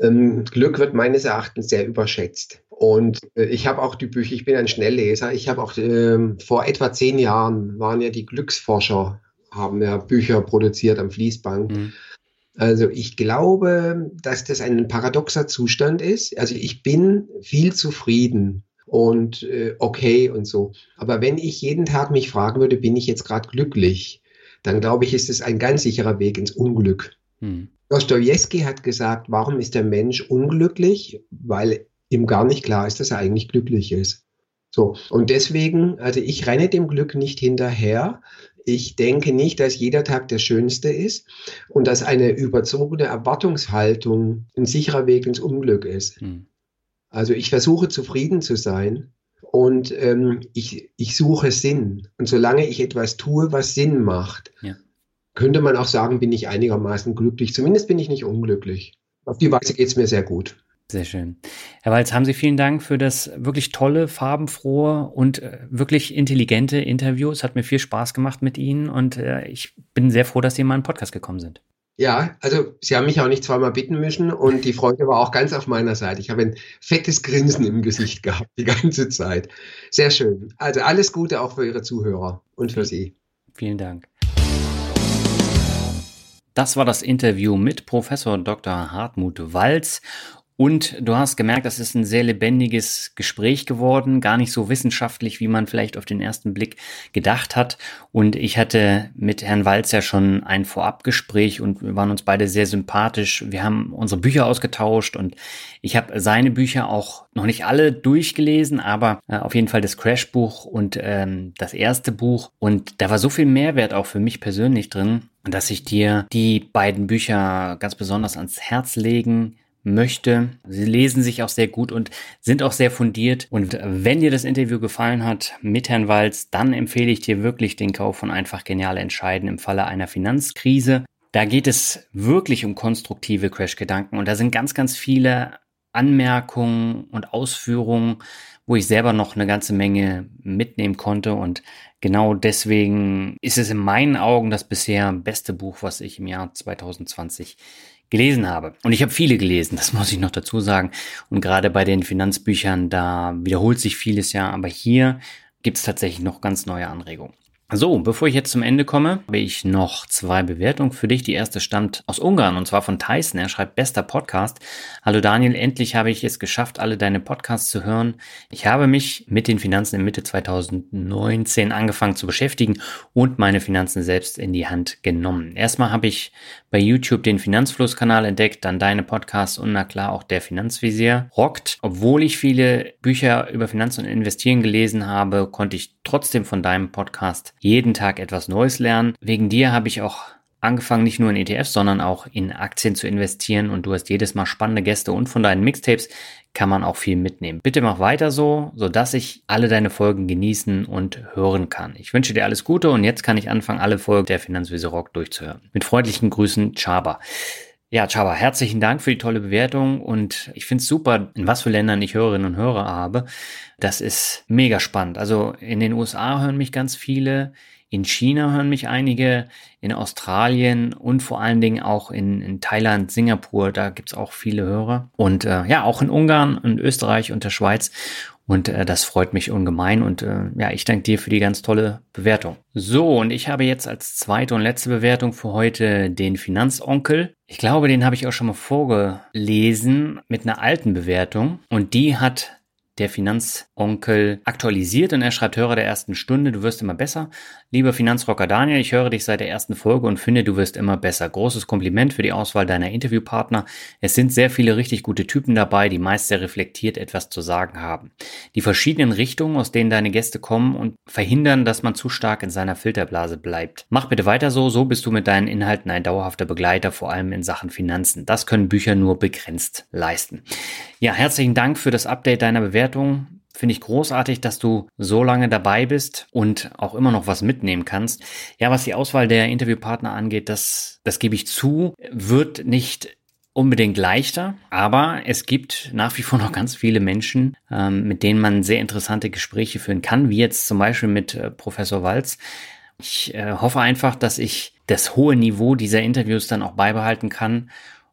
Ähm, Glück wird meines Erachtens sehr überschätzt. Und äh, ich habe auch die Bücher, ich bin ein Schnellleser. Ich habe auch äh, vor etwa zehn Jahren waren ja die Glücksforscher, haben ja Bücher produziert am Fließband. Mhm. Also ich glaube, dass das ein paradoxer Zustand ist. Also ich bin viel zufrieden und äh, okay und so. Aber wenn ich jeden Tag mich fragen würde, bin ich jetzt gerade glücklich, dann glaube ich, ist es ein ganz sicherer Weg ins Unglück. Hm. Dostoevsky hat gesagt, warum ist der Mensch unglücklich? Weil ihm gar nicht klar ist, dass er eigentlich glücklich ist. So. Und deswegen, also ich renne dem Glück nicht hinterher. Ich denke nicht, dass jeder Tag der schönste ist und dass eine überzogene Erwartungshaltung ein sicherer Weg ins Unglück ist. Hm. Also ich versuche zufrieden zu sein und ähm, ich, ich suche Sinn. Und solange ich etwas tue, was Sinn macht, ja. könnte man auch sagen, bin ich einigermaßen glücklich. Zumindest bin ich nicht unglücklich. Auf die Weise geht es mir sehr gut. Sehr schön. Herr Walz, haben Sie vielen Dank für das wirklich tolle, farbenfrohe und äh, wirklich intelligente Interview. Es hat mir viel Spaß gemacht mit Ihnen und äh, ich bin sehr froh, dass Sie in meinen Podcast gekommen sind. Ja, also Sie haben mich auch nicht zweimal bitten müssen und die Freude war auch ganz auf meiner Seite. Ich habe ein fettes Grinsen im Gesicht gehabt die ganze Zeit. Sehr schön. Also alles Gute auch für Ihre Zuhörer und für Sie. Vielen Dank. Das war das Interview mit Professor Dr. Hartmut Walz und du hast gemerkt, das ist ein sehr lebendiges Gespräch geworden, gar nicht so wissenschaftlich, wie man vielleicht auf den ersten Blick gedacht hat. Und ich hatte mit Herrn Walz ja schon ein Vorabgespräch und wir waren uns beide sehr sympathisch. Wir haben unsere Bücher ausgetauscht und ich habe seine Bücher auch noch nicht alle durchgelesen, aber äh, auf jeden Fall das Crash-Buch und ähm, das erste Buch. Und da war so viel Mehrwert auch für mich persönlich drin, dass ich dir die beiden Bücher ganz besonders ans Herz legen möchte. Sie lesen sich auch sehr gut und sind auch sehr fundiert. Und wenn dir das Interview gefallen hat mit Herrn Walz, dann empfehle ich dir wirklich den Kauf von Einfach Genial Entscheiden im Falle einer Finanzkrise. Da geht es wirklich um konstruktive Crash-Gedanken und da sind ganz, ganz viele Anmerkungen und Ausführungen, wo ich selber noch eine ganze Menge mitnehmen konnte und genau deswegen ist es in meinen Augen das bisher beste Buch, was ich im Jahr 2020 gelesen habe. Und ich habe viele gelesen, das [laughs] muss ich noch dazu sagen. Und gerade bei den Finanzbüchern, da wiederholt sich vieles ja, aber hier gibt es tatsächlich noch ganz neue Anregungen. So, bevor ich jetzt zum Ende komme, habe ich noch zwei Bewertungen für dich. Die erste stammt aus Ungarn und zwar von Tyson. Er schreibt bester Podcast. Hallo Daniel, endlich habe ich es geschafft, alle deine Podcasts zu hören. Ich habe mich mit den Finanzen in Mitte 2019 angefangen zu beschäftigen und meine Finanzen selbst in die Hand genommen. Erstmal habe ich bei YouTube den Finanzflusskanal entdeckt, dann deine Podcasts und na klar auch der Finanzvisier rockt. Obwohl ich viele Bücher über Finanzen und Investieren gelesen habe, konnte ich trotzdem von deinem Podcast jeden Tag etwas Neues lernen. Wegen dir habe ich auch angefangen, nicht nur in ETFs, sondern auch in Aktien zu investieren und du hast jedes Mal spannende Gäste und von deinen Mixtapes kann man auch viel mitnehmen. Bitte mach weiter so, sodass ich alle deine Folgen genießen und hören kann. Ich wünsche dir alles Gute und jetzt kann ich anfangen, alle Folgen der Finanzwiese Rock durchzuhören. Mit freundlichen Grüßen, Chaba. Ja, Chaba, herzlichen Dank für die tolle Bewertung und ich finde es super, in was für Ländern ich Hörerinnen und Hörer habe. Das ist mega spannend. Also in den USA hören mich ganz viele, in China hören mich einige, in Australien und vor allen Dingen auch in, in Thailand, Singapur, da gibt's auch viele Hörer. Und äh, ja, auch in Ungarn und Österreich und der Schweiz. Und äh, das freut mich ungemein. Und äh, ja, ich danke dir für die ganz tolle Bewertung. So, und ich habe jetzt als zweite und letzte Bewertung für heute den Finanzonkel. Ich glaube, den habe ich auch schon mal vorgelesen mit einer alten Bewertung. Und die hat der Finanzonkel aktualisiert und er schreibt, Hörer der ersten Stunde, du wirst immer besser. Lieber Finanzrocker Daniel, ich höre dich seit der ersten Folge und finde, du wirst immer besser. Großes Kompliment für die Auswahl deiner Interviewpartner. Es sind sehr viele richtig gute Typen dabei, die meist sehr reflektiert etwas zu sagen haben. Die verschiedenen Richtungen, aus denen deine Gäste kommen und verhindern, dass man zu stark in seiner Filterblase bleibt. Mach bitte weiter so, so bist du mit deinen Inhalten ein dauerhafter Begleiter, vor allem in Sachen Finanzen. Das können Bücher nur begrenzt leisten. Ja, herzlichen Dank für das Update deiner Bewertung. Finde ich großartig, dass du so lange dabei bist und auch immer noch was mitnehmen kannst. Ja, was die Auswahl der Interviewpartner angeht, das, das gebe ich zu, wird nicht unbedingt leichter, aber es gibt nach wie vor noch ganz viele Menschen, ähm, mit denen man sehr interessante Gespräche führen kann, wie jetzt zum Beispiel mit äh, Professor Walz. Ich äh, hoffe einfach, dass ich das hohe Niveau dieser Interviews dann auch beibehalten kann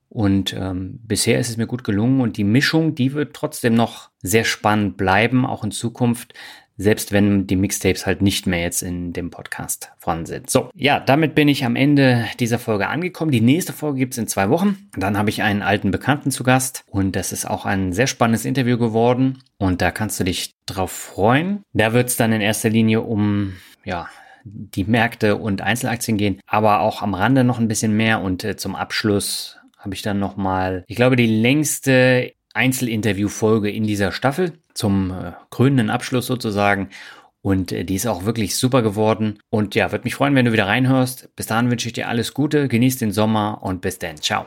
Und ähm, bisher ist es mir gut gelungen und die Mischung, die wird trotzdem noch sehr spannend bleiben, auch in Zukunft selbst wenn die Mixtapes halt nicht mehr jetzt in dem Podcast vorhanden sind. So, ja, damit bin ich am Ende dieser Folge angekommen. Die nächste Folge gibt's in zwei Wochen. Dann habe ich einen alten Bekannten zu Gast und das ist auch ein sehr spannendes Interview geworden und da kannst du dich drauf freuen. Da wird's dann in erster Linie um, ja, die Märkte und Einzelaktien gehen, aber auch am Rande noch ein bisschen mehr und äh, zum Abschluss habe ich dann nochmal, ich glaube, die längste Einzelinterview-Folge in dieser Staffel zum äh, krönenden Abschluss sozusagen. Und äh, die ist auch wirklich super geworden. Und ja, würde mich freuen, wenn du wieder reinhörst. Bis dahin wünsche ich dir alles Gute, genieß den Sommer und bis dann. Ciao.